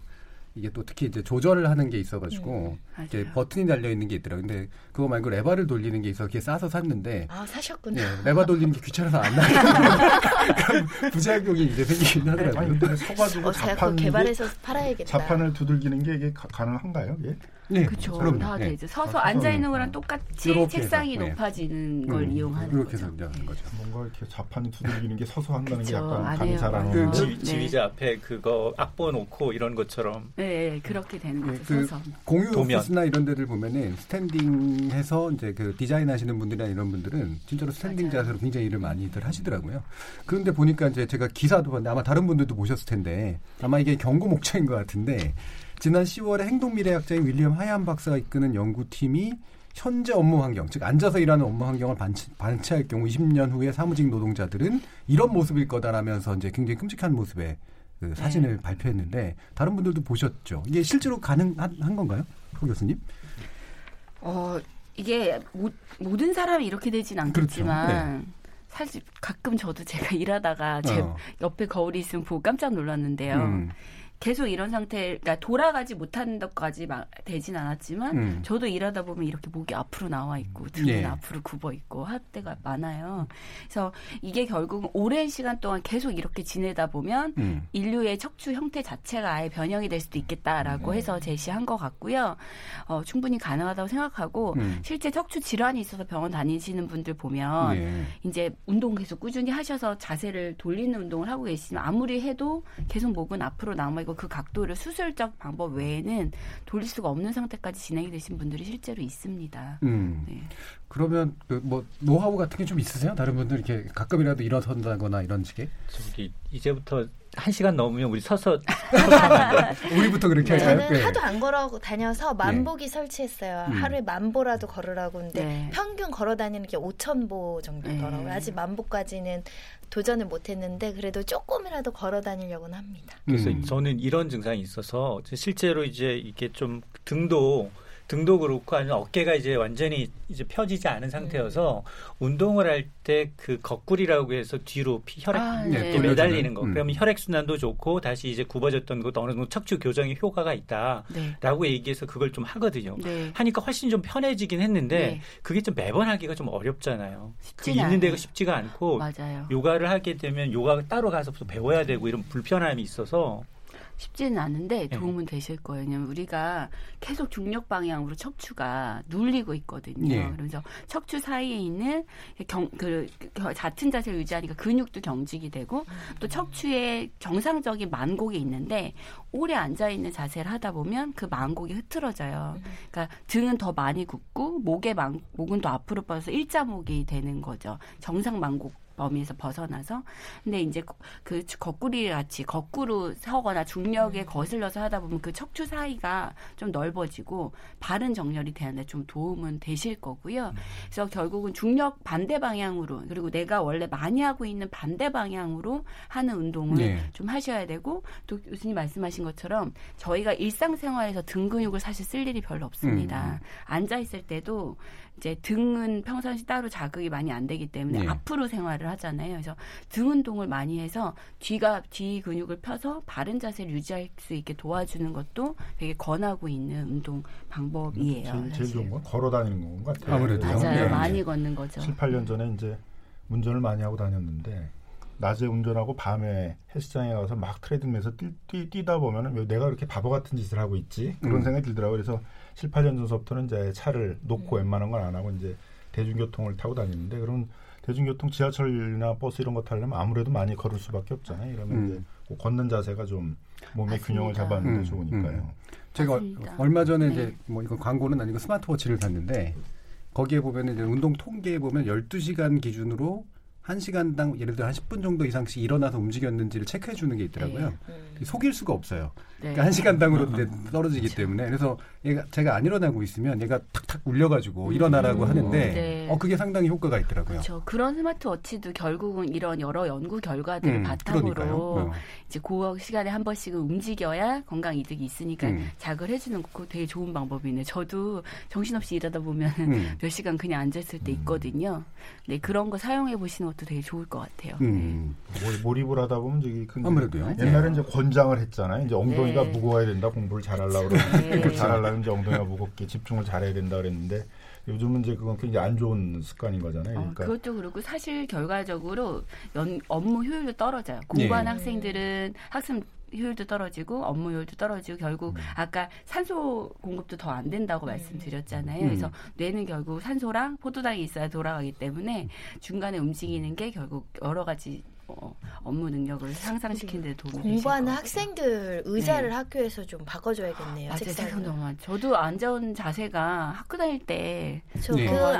이게 또 특히 이제 조절을 하는 게 있어가지고 음, 이렇게 맞아요. 버튼이 달려 있는 게 있더라고요. 근데 그거 말고 레바를 돌리는 게 있어 그게 싸서 샀는데 아 사셨구나. 예, 레바 돌리는 게 귀찮아서 안 나요. 부작용이 이제 생기긴 하더라고요. 아니 근데 서가지고 어, 자판 개발해서 팔아야겠다. 자판을 두들기는 게 이게 가, 가능한가요? 예? 네, 그렇죠. 그럼요. 다 예. 되죠. 서서 아, 앉아. 있는 거랑 똑같이 이렇게 책상이 해서, 네. 높아지는 걸 음, 이용하는 이렇게 거죠. 해서 이제 하는 거죠. 뭔가 이렇게 자판이 두들기는 게 서서 한다는 게 그쵸. 약간 안 감이 해요. 잘안 어. 오는데 지휘, 네. 지휘자 앞에 그거 악보 놓고 이런 것처럼 네, 네, 그렇게 되는 예, 거죠. 그 서서. 공유 도면. 오피스나 이런 데들 보면은 스탠딩해서 이제 그 디자인 하시는 분들이나 이런 분들은 진짜로 스탠딩 맞아요. 자세로 굉장히 일을 많이들 하시더라고요. 그런데 보니까 이제 제가 기사도 봤는데 아마 다른 분들도 보셨을 텐데 아마 이게 경고 목적인 것 같은데 지난 10월에 행동미래학자인 윌리엄 하얀 박사가 이끄는 연구팀이 현재 업무 환경, 즉 앉아서 일하는 업무 환경을 반치, 반치할 경우 20년 후에 사무직 노동자들은 이런 모습일 거다라면서 이제 굉장히 끔찍한 모습의 그 사진을 발표했는데 다른 분들도 보셨죠. 이게 실제로 가능한 한 건가요, 호 교수님? 어, 이게 모, 모든 사람이 이렇게 되진 않겠지만 그렇죠. 사실 가끔 저도 제가 일하다가 제 어. 옆에 거울이 있으면 보고 깜짝 놀랐는데요. 음. 계속 이런 상태, 그러니까 돌아가지 못하는 것까지 막 되진 않았지만 음. 저도 일하다 보면 이렇게 목이 앞으로 나와 있고 등은 예. 앞으로 굽어 있고 할 때가 많아요. 그래서 이게 결국은 오랜 시간 동안 계속 이렇게 지내다 보면 음. 인류의 척추 형태 자체가 아예 변형이 될 수도 있겠다라고 네. 해서 제시한 것 같고요. 어, 충분히 가능하다고 생각하고 음. 실제 척추 질환이 있어서 병원 다니시는 분들 보면 예. 이제 운동 계속 꾸준히 하셔서 자세를 돌리는 운동을 하고 계시면 아무리 해도 계속 목은 앞으로 남아 있고 그 각도를 수술적 방법 외에는 돌릴 수가 없는 상태까지 진행이 되신 분들이 실제로 있습니다. 음. 네. 그러면 그 뭐 노하우 같은 게 좀 있으세요? 다른 분들 이렇게 가끔이라도 일어선다거나 이런 식의? 저기 이제부터 한 시간 넘으면 우리 서서 우리부터 그렇게 할까요? 저는 네. 하도 안 걸어 다녀서 만보기 설치했어요. 음. 하루에 만보라도 걸으라고 근데 네. 평균 걸어 다니는 게 5천 보 정도더라고요. 네. 아직 만보까지는 도전을 못 했는데 그래도 조금이라도 걸어 다니려고는 합니다. 그래서 음. 저는 이런 증상이 있어서 실제로 이제 이게 좀 등도 등도 그렇고 아니면 어깨가 이제 완전히 이제 펴지지 않은 상태여서 운동을 할 때 그 거꾸리라고 해서 뒤로 피, 혈액 아, 네. 매달리는 거. 음. 그러면 혈액 순환도 좋고 다시 이제 굽어졌던 것도 어느 정도 척추 교정에 효과가 있다라고 네. 얘기해서 그걸 좀 하거든요. 네. 하니까 훨씬 좀 편해지긴 했는데 네. 그게 좀 매번 하기가 좀 어렵잖아요. 그 있는 데가. 쉽지가 않고 맞아요. 요가를 하게 되면 요가 따로 가서 또 배워야 되고 이런 불편함이 있어서 쉽지는 않은데 네. 도움은 되실 거예요. 왜냐면 우리가 계속 중력 방향으로 척추가 눌리고 있거든요. 네. 그래서 척추 사이에 있는 경, 그, 그 얕은 자세를 유지하니까 근육도 경직이 되고 또 척추에 정상적인 만곡이 있는데 오래 앉아 있는 자세를 하다 보면 그 만곡이 흐트러져요. 그러니까 등은 더 많이 굽고 목의 만, 목은 더 앞으로 빠져서 일자목이 되는 거죠. 정상 만곡 범위에서 벗어나서 근데 이제 그 거꾸리 같이 거꾸로 서거나 중력에 거슬러서 하다 보면 그 척추 사이가 좀 넓어지고 바른 정렬이 되는데 좀 도움은 되실 거고요. 그래서 결국은 중력 반대 방향으로 그리고 내가 원래 많이 하고 있는 반대 방향으로 하는 운동을 네. 좀 하셔야 되고 또 교수님 말씀하신 것처럼 저희가 일상생활에서 등 근육을 사실 쓸 일이 별로 없습니다. 앉아 있을 때도 이제 등은 평상시 따로 자극이 많이 안 되기 때문에 네. 앞으로 생활을 하잖아요. 그래서 등 운동을 많이 해서 뒤가 뒤 근육을 펴서 바른 자세를 유지할 수 있게 도와주는 것도 되게 권하고 있는 운동 방법이에요. 제일, 제일. 좋은 건 걸어 다니는 건 같아요. 아무래도요. 맞아요. 네. 많이 걷는 거죠. 7, 8년 전에 이제 운전을 많이 하고 다녔는데 낮에 운전하고 밤에 헬스장에 가서 막 트레이딩에서 뛰, 뛰, 뛰 다 보면은 왜 내가 이렇게 바보 같은 짓을 하고 있지 그런 음. 생각이 들더라고요. 그래서 7, 8년 전서부터는 이제 차를 놓고 웬만한 건 안 하고 이제 대중교통을 타고 다니는데 그런 대중교통 지하철이나 버스 이런 거 타려면 아무래도 많이 걸을 수밖에 없잖아요. 이러면 음. 이제 꼭 걷는 자세가 좀 몸의 맞습니다. 균형을 잡았는데 음, 좋으니까요. 제가 얼- 맞습니다. 얼마 전에 네. 이제 뭐 이건 광고는 아니고 스마트워치를 샀는데 거기에 보면 이제 운동 통계에 보면 12시간 기준으로 1시간당 예를 들어 한 10분 정도 이상씩 일어나서 움직였는지를 체크해 주는 게 있더라고요. 속일 수가 없어요. 네. 그러니까 1시간당으로 이제 떨어지기 때문에 그래서 얘가 제가 안 일어나고 있으면 얘가 탁탁 울려가지고 일어나라고 음. 하는데 네. 어 그게 상당히 효과가 있더라고요. 그렇죠. 그런 스마트워치도 결국은 이런 여러 연구 결과들을 음, 바탕으로 그러니까요. 어. 이제 그 시간에 한 번씩은 움직여야 건강 이득이 있으니까 음. 자극을 해주는 거 되게 좋은 방법이네. 저도 정신없이 일하다 보면 음. 몇 시간 그냥 앉아 있을 때 있거든요. 네, 그런 거 사용해 보시는 것도 되게 좋을 것 같아요. 음. 몰- 몰입을 하다 보면 저기 아무래도요. 옛날에 이제 권장을 했잖아요. 이제 엉덩이가 네. 무거워야 된다 공부를 잘하려고 네. 그러는데 그렇죠. 잘하려 면 이제 엉덩이가 무겁게 집중을 잘해야 된다 그랬는데 요즘은 이제 그건 굉장히 안 좋은 습관인 거잖아요. 어, 그러니까 그것도 그렇고 사실 결과적으로 연, 업무 효율도 떨어져요. 공부하는 예. 학생들은 학습 효율도 떨어지고 업무 효율도 떨어지고 결국 아까 산소 공급도 더 안 된다고 말씀드렸잖아요. 음. 그래서 뇌는 결국 산소랑 포도당이 있어야 돌아가기 때문에 중간에 움직이는 게 결국 여러 가지 어, 업무 능력을 상상시키는 데 도움이 되실 공부하는. 학생들 의자를 네. 학교에서 좀 바꿔줘야겠네요. 맞아요. 책상을. 책상 너무. 저도 앉아온 자세가 학교 다닐 때저 네. 그것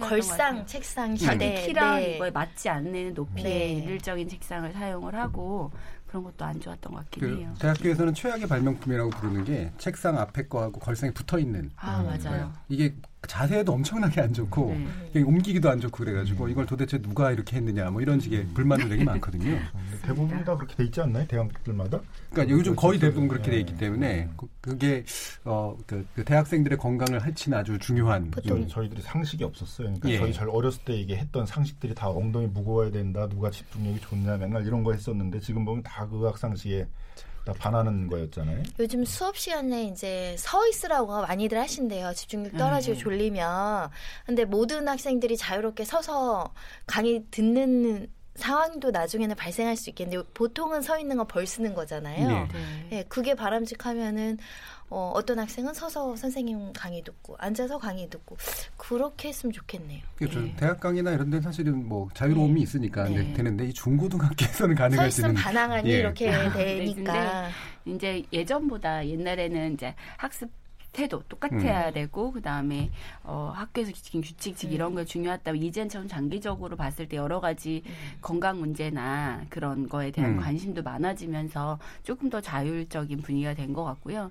걸상. 책상 자기 시대 키랑 네. 이거에 맞지 않는 높이의 네. 일률적인 책상을 사용을 하고 그런 것도 안 좋았던 것 같긴 그 해요. 대학교에서는 최악의 발명품이라고 부르는 게 책상 앞에 거하고 걸상이 붙어 있는. 아 맞아요. 이게 자세도 엄청나게 안 좋고 네. 옮기기도 안 좋고 그래가지고 이걸 도대체 누가 이렇게 했느냐 뭐 이런 식의 불만도 되게 많거든요. 대부분 다 그렇게 돼 있지 않나요? 대학들마다? 그러니까 요즘 거의 대부분 그렇게 돼 네. 있기 때문에 그- 그게 어 그 그 대학생들의 건강을 해치는 아주 중요한 보통 저희, 저희들이 상식이 없었어요. 그러니까 예. 저희 잘 어렸을 때 이게 했던 상식들이 다 엉덩이 무거워야 된다, 누가 집중력이 좋냐, 맨날 이런 거 했었는데 지금 보면 다그 학상시에 다 반하는 거였잖아요. 요즘 수업 시간에 이제 서 있으라고 많이들 하신대요. 집중력 떨어지고 음. 졸리면. 근데 모든 학생들이 자유롭게 서서 강의 듣는 상황도 나중에는 발생할 수 있겠는데 보통은 서 있는 거벌 쓰는 거잖아요. 네. 네. 예, 그게 바람직하면은 어, 어떤 학생은 서서 선생님 강의 듣고 앉아서 강의 듣고 그렇게 했으면 좋겠네요. 그렇죠. 네. 대학 강의나 이런 데는 사실은 뭐 자유로움이 네. 있으니까 네. 되는데 이 중고등학교에서는 서 가능할지는 있으면 반항하니 예. 이렇게 네, 되니까 이제 예전보다 옛날에는 이제 학습 태도 똑같아야 되고 그 다음에 어, 학교에서 지킨 규칙 이런 걸 중요하다고 이젠처럼 장기적으로 봤을 때 여러 가지 건강 문제나 그런 거에 대한 음. 관심도 많아지면서 조금 더 자율적인 분위기가 된 것 같고요.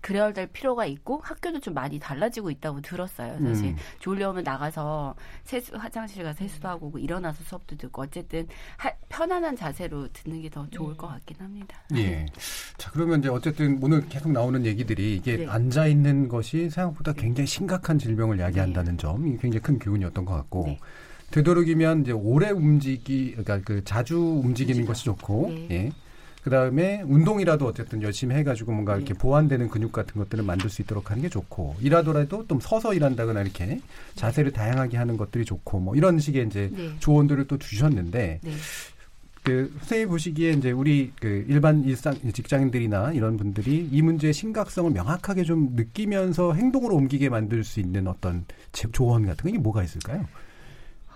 그래야 될 필요가 있고 학교도 좀 많이 달라지고 있다고 들었어요. 사실 음. 졸려면 나가서 세수 화장실 가서 세수도 하고 오고 일어나서 수업도 듣고 어쨌든 하- 편안한 자세로 듣는 게 더 좋을 것 같긴 합니다. 예. 자, 그러면 이제 어쨌든 오늘 계속 나오는 얘기들이 이게 네. 앉아 있는 것이 생각보다 굉장히 심각한 질병을 야기한다는 점이 굉장히 큰 교훈이었던 것 같고 네. 되도록이면 이제 오래 움직이 그러니까 그 자주 움직이는 움직여. 것이 좋고 네. 예. 그다음에 운동이라도 어쨌든 열심히 해가지고 뭔가 이렇게 네. 보완되는 근육 같은 것들을 만들 수 있도록 하는 게 좋고 일하더라도 좀 서서 일한다거나 이렇게 자세를 다양하게 하는 것들이 좋고 뭐 이런 식의 이제 네. 조언들을 또 주셨는데 네. 그 선생님 보시기에 이제 우리 그 일반 일상 직장인들이나 이런 분들이 이 문제의 심각성을 명확하게 좀 느끼면서 행동으로 옮기게 만들 수 있는 어떤 제- 조언 같은 거 이게 뭐가 있을까요?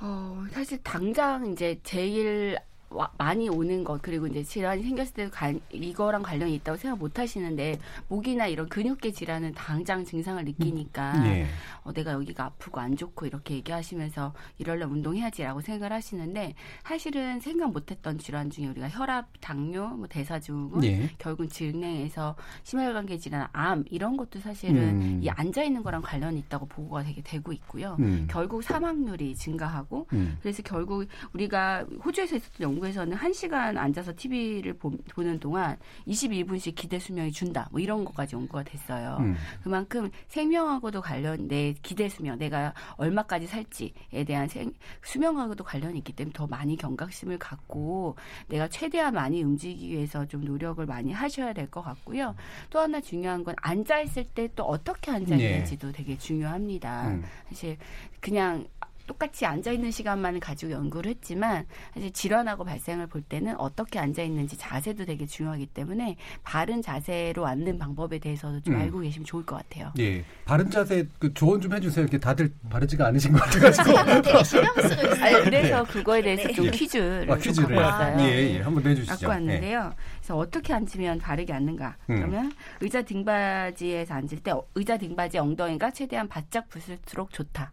어, 사실 당장 이제 제일 와- 많이 오는 것 그리고 이제 질환이 생겼을 때 관- 이거랑 관련이 있다고 생각 못 하시는데 목이나 이런 근육계 질환은 당장 증상을 느끼니까 예. 어, 내가 여기가 아프고 안 좋고 이렇게 얘기하시면서 이럴려면 운동해야지라고 생각을 하시는데 사실은 생각 못했던 질환 중에 우리가 혈압, 당뇨, 뭐 대사증후군, 예. 결국 진행에서 심혈관계 질환, 암 이런 것도 사실은 음. 이 앉아 있는 거랑 관련이 있다고 보고가 되게 되고 있고요. 음. 결국 사망률이 증가하고 음. 그래서 결국 우리가 호주에서 있었던 연구 연구에서는 1시간 앉아서 TV를 보, 는 동안 22분씩 기대 수명이 준다. 뭐 이런 것까지 연구가 됐어요. 음. 그만큼 생명하고도 관련 내 기대 수명, 내가 얼마까지 살지에 대한 생, 수명하고도 관련이 있기 때문에 더 많이 경각심을 갖고 내가 최대한 많이 움직이기 위해서 좀 노력을 많이 하셔야 될 것 같고요. 또 하나 중요한 건 앉아 있을 때 또 어떻게 앉아 있는지도 네. 되게 중요합니다. 음. 사실 그냥 똑같이 앉아 있는 시간만 가지고 연구를 했지만 사실 질환하고 발생을 볼 때는 어떻게 앉아 있는지 자세도 되게 중요하기 때문에 바른 자세로 앉는 방법에 대해서도 좀 음. 알고 계시면 좋을 것 같아요. 예, 바른 자세 그 조언 좀 해주세요. 이렇게 다들 바르지가 않으신 것 같아가지고. 쓰고 있어요. 그래서 네. 그거에 대해서 네. 좀 퀴즈를, 아, 퀴즈를. 갖고 왔어요. 예, 예, 한번 내주시죠. 갖고 왔는데요. 네. 그래서 어떻게 앉으면 바르게 앉는가? 음. 그러면 의자 등받이에서 앉을 때 의자 등받이 엉덩이가 최대한 바짝 붙을수록 좋다.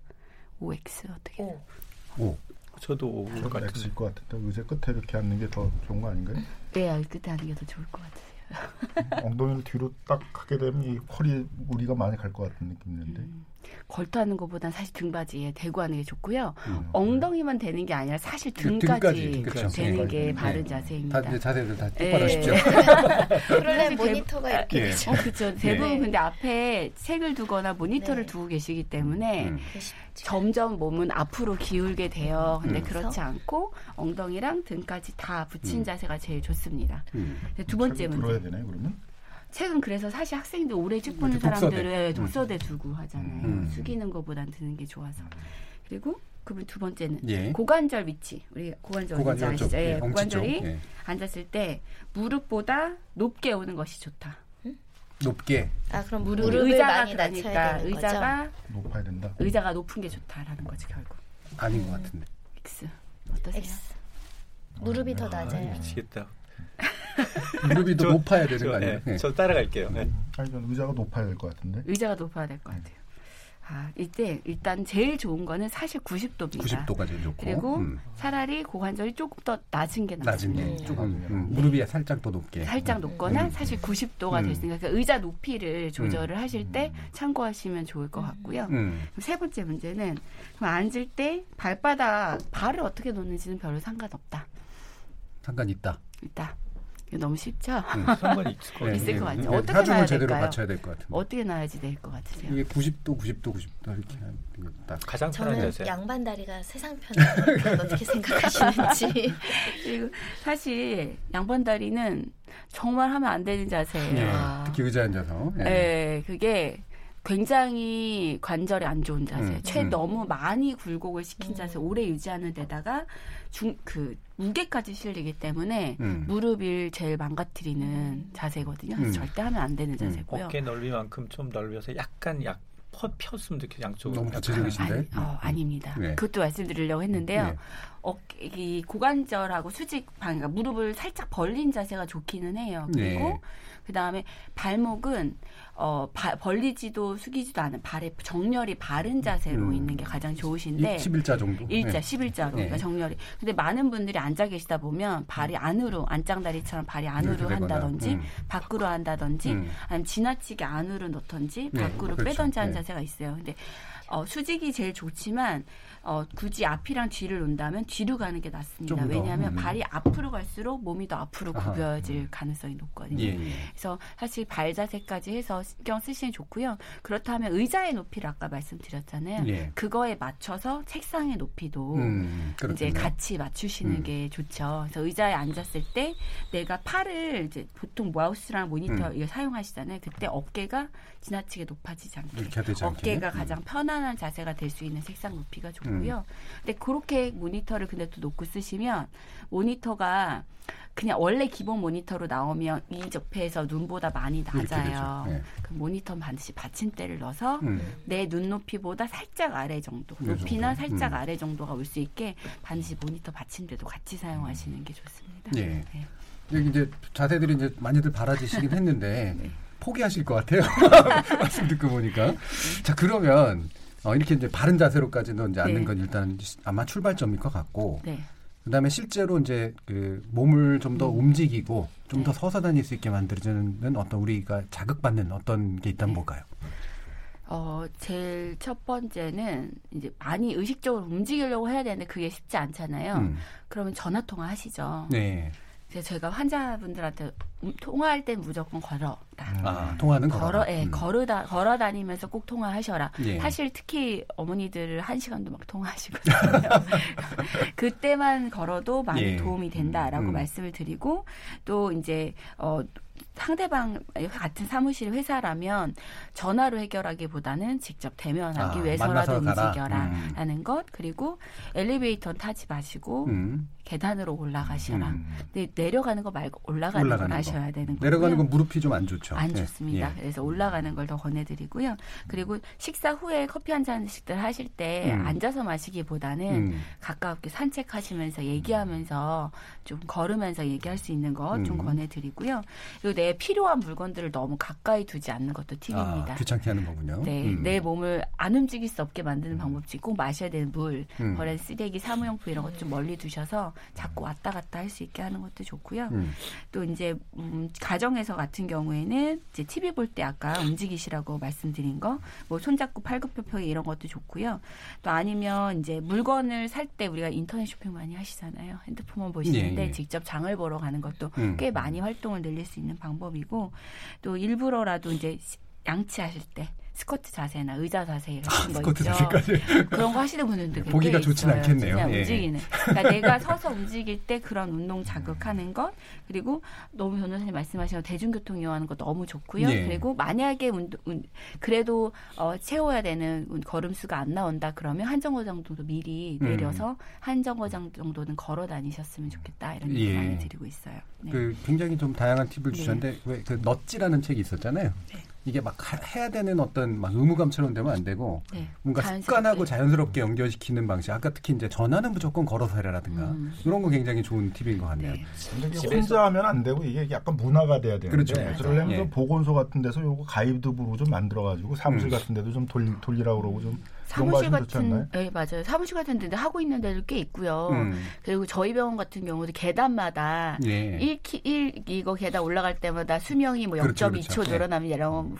OX 어떻게? 오. 오. 저도 오것 같은데. 것 같은데 의자 끝에 이렇게 앉는 게 더 좋은 거 아닌가요? 네, 끝에 앉는 게 더 좋을 것 같아요. 엉덩이를 뒤로 딱 하게 되면 이 허리 무리가 많이 갈 것 같은 느낌인데. 음. 걸터하는 것보다는 사실 등받이에 대고 하는 게 좋고요. 음. 엉덩이만 되는 게 아니라 사실 등까지, 등까지 그렇죠. 되는 게 네. 바른 자세입니다. 다 자세들 다 똑바로 하십시오. 그러네 모니터가 이렇게 예. 되죠. 어, 그렇죠. 대부분 네. 근데 앞에 책을 두거나 모니터를 네. 두고 계시기 때문에 음. 점점 몸은 앞으로 기울게 돼요. 근데 음. 그렇지 않고 엉덩이랑 등까지 다 붙인 음. 자세가 제일 좋습니다. 음. 두 번째 문제. 들어야 되나요, 그러면? 책은 그래서 사실 학생들 오래 책 보는 사람들을 독서대 두고 하잖아요. 음. 숙이는 것보단 드는 게 좋아서. 그리고 그러면 두 번째는 예. 고관절 위치. 우리 고관절 고관절 아시죠? 예, 고관절이 예. 앉았을 때 무릎보다 높게 오는 것이 좋다. 높게. 아 그럼 무릎 의자가 많이 그러니까 의자가 높아야 된다. 의자가 높은 게 좋다라는 거지 결국. 아닌 것 같은데. X 어떠세요? X. 무릎이 아, 더 낮아요. 미치겠다. 무릎이 더 높아야 되는 거 아니에요? 네, 저 따라갈게요. 네. 아니, 의자가 높아야 될 것 같은데. 의자가 높아야 될 것 같아요. 아, 이때 일단 제일 좋은 거는 사실 90도입니다. 90도가 제일 좋고. 그리고 음. 차라리 고관절이 조금 더 낮은 게 낫습니다. 낮은 게 조금 음, 음. 무릎이 살짝 더 높게. 살짝 음. 높거나 음. 사실 90도가 됐으니까 그러니까 의자 높이를 조절을 하실 때 참고하시면 좋을 것 같고요. 세 번째 문제는 앉을 때 발바닥 발을 어떻게 놓는지는 별로 상관없다. 상관 있다. 있다. 너무 쉽죠? 응, 상관이 있을 것, 있을 것 같아요. 네, 어떻게 놔야 제대로 될까요? 맞춰야 될 것 같은데. 어떻게 놔야지 될 것 같으세요? 이게 90도, 90도, 90도 이렇게 딱. 가장 편한 자세. 양반 다리가 세상 편한 어떻게 생각하시는지. 그리고 사실 양반 다리는 정말 하면 안 되는 자세예요. 네, 특히 의자 앉아서. 네. 네, 그게 굉장히 관절에 안 좋은 자세. 음, 최 음. 너무 많이 굴곡을 시킨 자세 오래 유지하는 데다가 중 그 무게까지 실리기 때문에 음. 무릎을 제일 망가뜨리는 자세거든요. 그래서 음. 절대 하면 안 되는 음. 자세고요. 어깨 넓이만큼 좀 넓혀서 약간 약 펴, 폈으면 좋겠 양쪽으로. 너무 구체적이신데? 아니, 어, 아닙니다. 네. 그것도 말씀드리려고 했는데요. 네. 어깨, 이 고관절하고 수직 방, 그러니까 무릎을 살짝 벌린 자세가 좋기는 해요. 그리고 네. 그 다음에 발목은 어, 바, 벌리지도 숙이지도 않은 발에 정렬이 바른 자세로 음. 있는 게 가장 좋으신데 11자 정도. 일자, 네. 11자로 그러니까 네. 정렬이. 근데 많은 분들이 앉아 계시다 보면 발이 안으로 안짱다리처럼 발이 안으로 한다든지 음. 밖으로 한다든지 음. 아니면 지나치게 안으로 넣던지 네, 밖으로 그렇죠. 빼던지 하는 네. 자세가 있어요. 근데 어, 수직이 제일 좋지만 어, 굳이 앞이랑 뒤를 놓는다면 뒤로 가는 게 낫습니다. 왜냐하면 음. 발이 앞으로 갈수록 몸이 더 앞으로 음. 가능성이 높거든요. 예, 예. 그래서 사실 발 자세까지 해서 신경 쓰시면 좋고요. 그렇다면 의자의 높이를 아까 말씀드렸잖아요. 예. 그거에 맞춰서 책상의 높이도 음, 이제 같이 맞추시는 음. 게 좋죠. 그래서 의자에 앉았을 때 내가 팔을 이제 보통 마우스랑 모니터 음. 이거 사용하시잖아요. 그때 어깨가 지나치게 높아지지 않게, 어깨가 가장 편안한 자세가 될 수 있는 책상 높이가 좋고 있고요. 음. 근데 그렇게 모니터를 근데 또 놓고 쓰시면 모니터가 그냥 원래 기본 모니터로 나오면 이 접해에서 눈보다 많이 낮아요. 네. 그 모니터 반드시 받침대를 넣어서 음. 내 눈높이보다 살짝 아래 정도, 높이나 살짝 음. 아래 정도가 올 수 있게 반드시 모니터 받침대도 같이 사용하시는 게 좋습니다. 네. 네. 여기 이제 자세들이 이제 많이들 바라지시긴 했는데 네. 포기하실 것 같아요. 말씀 듣고 보니까. 자 그러면 어, 이렇게 이제 바른 자세로까지는 이제 앉는 네. 건 일단 아마 출발점일 것 같고. 네. 그다음에 실제로 이제 그 몸을 좀더 음. 움직이고 좀더 네. 서서 다닐 수 있게 만들어주는 어떤 우리가 자극받는 어떤 게 있다면 네. 뭘까요? 어, 제일 첫 번째는 이제 많이 의식적으로 움직이려고 해야 되는데 그게 쉽지 않잖아요. 음. 그러면 전화 통화 하시죠. 네. 제가 환자분들한테 통화할 땐 무조건 걸어라. 아, 통화는 걸어, 예, 음. 걸어다 걸어 다니면서 꼭 통화하셔라. 예. 사실 특히 어머니들 한 시간도 막 통화하시거든요. 그때만 걸어도 많이 예. 도움이 된다라고 음. 말씀을 드리고 또 이제 어 상대방 같은 사무실 회사라면 전화로 해결하기보다는 직접 대면하기 아, 위해서라도 움직여라라는 음. 것 그리고 엘리베이터 타지 마시고 음. 계단으로 올라가셔라. 음. 근데 내려가는 거 말고 올라가는, 올라가는 걸 하셔야 되는 거예요. 내려가는 건 무릎이 좀 안 좋죠. 안 예. 좋습니다. 예. 그래서 올라가는 걸 더 권해드리고요. 그리고 식사 후에 커피 한 잔씩들 하실 때 음. 앉아서 마시기보다는 음. 가깝게 산책하시면서 얘기하면서 좀 걸으면서 얘기할 수 있는 것좀 음. 권해드리고요. 그리고 내 필요한 물건들을 너무 가까이 두지 않는 것도 팁입니다. 아, 귀찮게 하는 거군요. 네, 음. 내 몸을 안 움직일 수 없게 만드는 방법이 꼭 마셔야 되는 물, 음. 버린 쓰레기, 사무용품 이런 것 좀 멀리 두셔서 자꾸 왔다 갔다 할 수 있게 하는 것도 좋고요. 음. 또 이제 음, 가정에서 같은 경우에는 이제 TV 볼 때 아까 움직이시라고 말씀드린 거, 뭐 손잡고 팔굽혀펴기 이런 것도 좋고요. 또 아니면 이제 물건을 살 때 우리가 인터넷 쇼핑 많이 하시잖아요. 핸드폰만 보시는데 네. 직접 장을 보러 가는 것도 음. 꽤 많이 활동을 늘릴 수 있는 방법이고 또 일부러라도 이제 양치하실 때 스쿼트 자세나 의자 자세 같은 아, 거 있죠. 자세까지. 그런 거 하시는 분들도 보기가 좋지는 않겠네요. 그냥 예. 움직이는. 그러니까 내가 서서 움직일 때 그런 운동 자극하는 것 그리고 너무 변호사님 말씀하신 대중교통 이용하는 거 너무 좋고요. 예. 그리고 만약에 운동 그래도 어, 채워야 되는 걸음 수가 안 나온다 그러면 한 정거장 정도 미리 음. 내려서 음. 한 정거장 정도는 걸어 다니셨으면 좋겠다 이런 예. 많이 드리고 있어요. 네. 그 굉장히 좀 다양한 팁을 네. 주셨는데 왜그 넛지라는 책이 있었잖아요. 네. 이게 막 해야 되는 어떤 막 의무감처럼 되면 안 되고 네, 뭔가 자연스럽게. 습관하고 자연스럽게 연결시키는 방식. 아까 특히 이제 전화는 무조건 걸어서 해라라든가 음. 이런 거 굉장히 좋은 팁인 것 같네요. 네. 근데 혼자 하면 안 되고 이게 약간 문화가 돼야 되는데 그렇죠. 그러려면 예. 보건소 같은 데서 요거 가이드북으로 좀 만들어 가지고 사무실 음. 같은 데도 좀 돌, 돌리라고 그러고 좀 사무실 같은 네 맞아요 사무실 같은 데도 하고 있는 데도 꽤 있고요. 음. 그리고 저희 병원 같은 경우도 계단마다 예. 1키 1 이거 계단 올라갈 때마다 수명이 뭐 0.2초 그렇죠, 그렇죠. 늘어나면 이런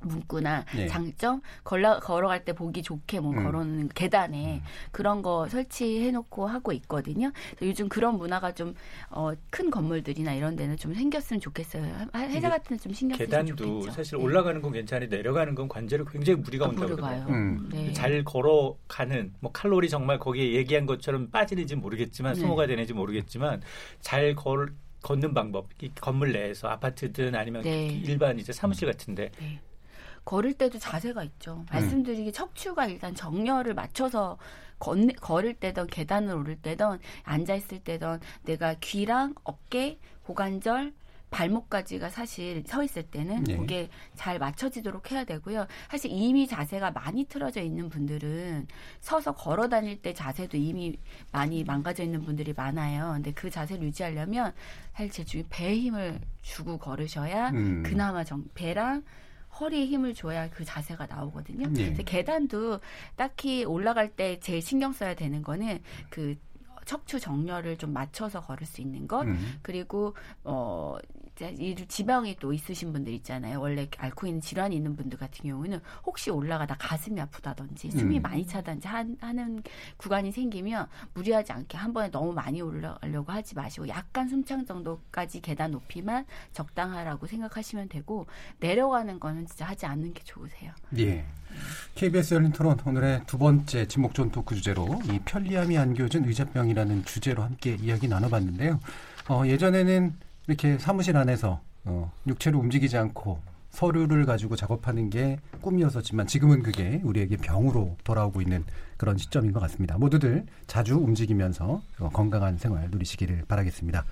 문구나 네. 장점 걸어 걸어갈 때 보기 좋게 뭐 음. 걸어놓는 계단에 음. 그런 거 설치해 놓고 하고 있거든요. 요즘 그런 문화가 좀 어, 큰 건물들이나 이런 데는 좀 생겼으면 좋겠어요. 회사 같은 데좀 신경 쓰면 계단도 좋겠죠. 사실 네. 올라가는 건 괜찮은데 내려가는 건 관절에 굉장히 무리가 아, 온다고 그러요 음. 네. 잘 걸어가는 뭐 칼로리 정말 거기에 얘기한 것처럼 빠지는지 모르겠지만 네. 소모가 되는지 모르겠지만 잘 걸 걷는 방법, 건물 내에서 아파트든 아니면 네. 일반 이제 사무실 같은데 네. 걸을 때도 자세가 있죠. 말씀드리기 척추가 일단 정렬을 맞춰서 건, 걸을 때든 계단을 오를 때든 앉아 있을 때든 내가 귀랑 어깨, 고관절 발목까지가 사실 서 있을 때는 네. 그게 잘 맞춰지도록 해야 되고요. 사실 이미 자세가 많이 틀어져 있는 분들은 서서 걸어 다닐 때 자세도 이미 많이 망가져 있는 분들이 많아요. 근데 그 자세를 유지하려면 사실 제 중에 배에 힘을 주고 걸으셔야 음. 그나마 정, 배랑 허리에 힘을 줘야 그 자세가 나오거든요. 네. 그래서 계단도 딱히 올라갈 때 제일 신경 써야 되는 거는 그 척추 정렬을 좀 맞춰서 걸을 수 있는 것 음. 그리고 어 지방이 또 있으신 분들 있잖아요. 원래 앓고 있는 질환이 있는 분들 같은 경우는 혹시 올라가다 가슴이 아프다든지 숨이 음. 많이 차든지 하는 구간이 생기면 무리하지 않게 한 번에 너무 많이 올라가려고 하지 마시고 약간 숨창 정도까지 계단 높이만 적당하라고 생각하시면 되고 내려가는 거는 진짜 하지 않는 게 좋으세요. 예. KBS 열린 토론 오늘의 두 번째 지목 전 토크 주제로 이 편리함이 안겨진 의자병이라는 주제로 함께 이야기 나눠봤는데요. 어, 예전에는 이렇게 사무실 안에서 어, 육체로 움직이지 않고 서류를 가지고 작업하는 게 꿈이었었지만 지금은 그게 우리에게 병으로 돌아오고 있는 그런 시점인 것 같습니다. 모두들 자주 움직이면서 어, 건강한 생활 누리시기를 바라겠습니다.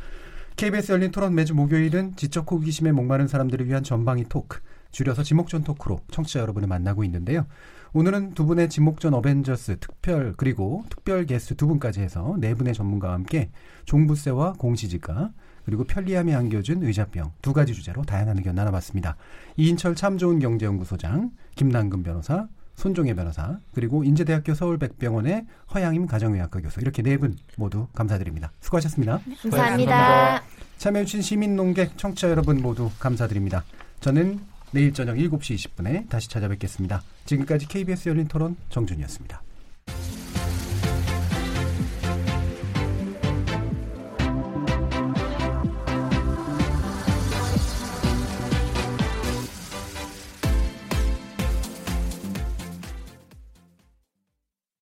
KBS 열린 토론 매주 목요일은 지적 호기심에 목마른 사람들을 위한 전방위 토크, 줄여서 지목전 토크로 청취자 여러분을 만나고 있는데요. 오늘은 두 분의 지목전 어벤져스 특별 그리고 특별 게스트 두 분까지 해서 네 분의 전문가와 함께 종부세와 공시지가 그리고 편리함이 안겨준 의자병 두 가지 주제로 다양한 의견 나눠봤습니다. 이인철 참 좋은 경제연구소장, 김남근 변호사, 손종혜 변호사, 그리고 인제대학교 서울백병원의 허양임 가정의학과 교수 이렇게 네 분 모두 감사드립니다. 수고하셨습니다. 감사합니다. 참여해주신 시민 농객 청취자 여러분 모두 감사드립니다. 저는 내일 저녁 7시 20분에 다시 찾아뵙겠습니다. 지금까지 KBS 열린 토론 정준이었습니다.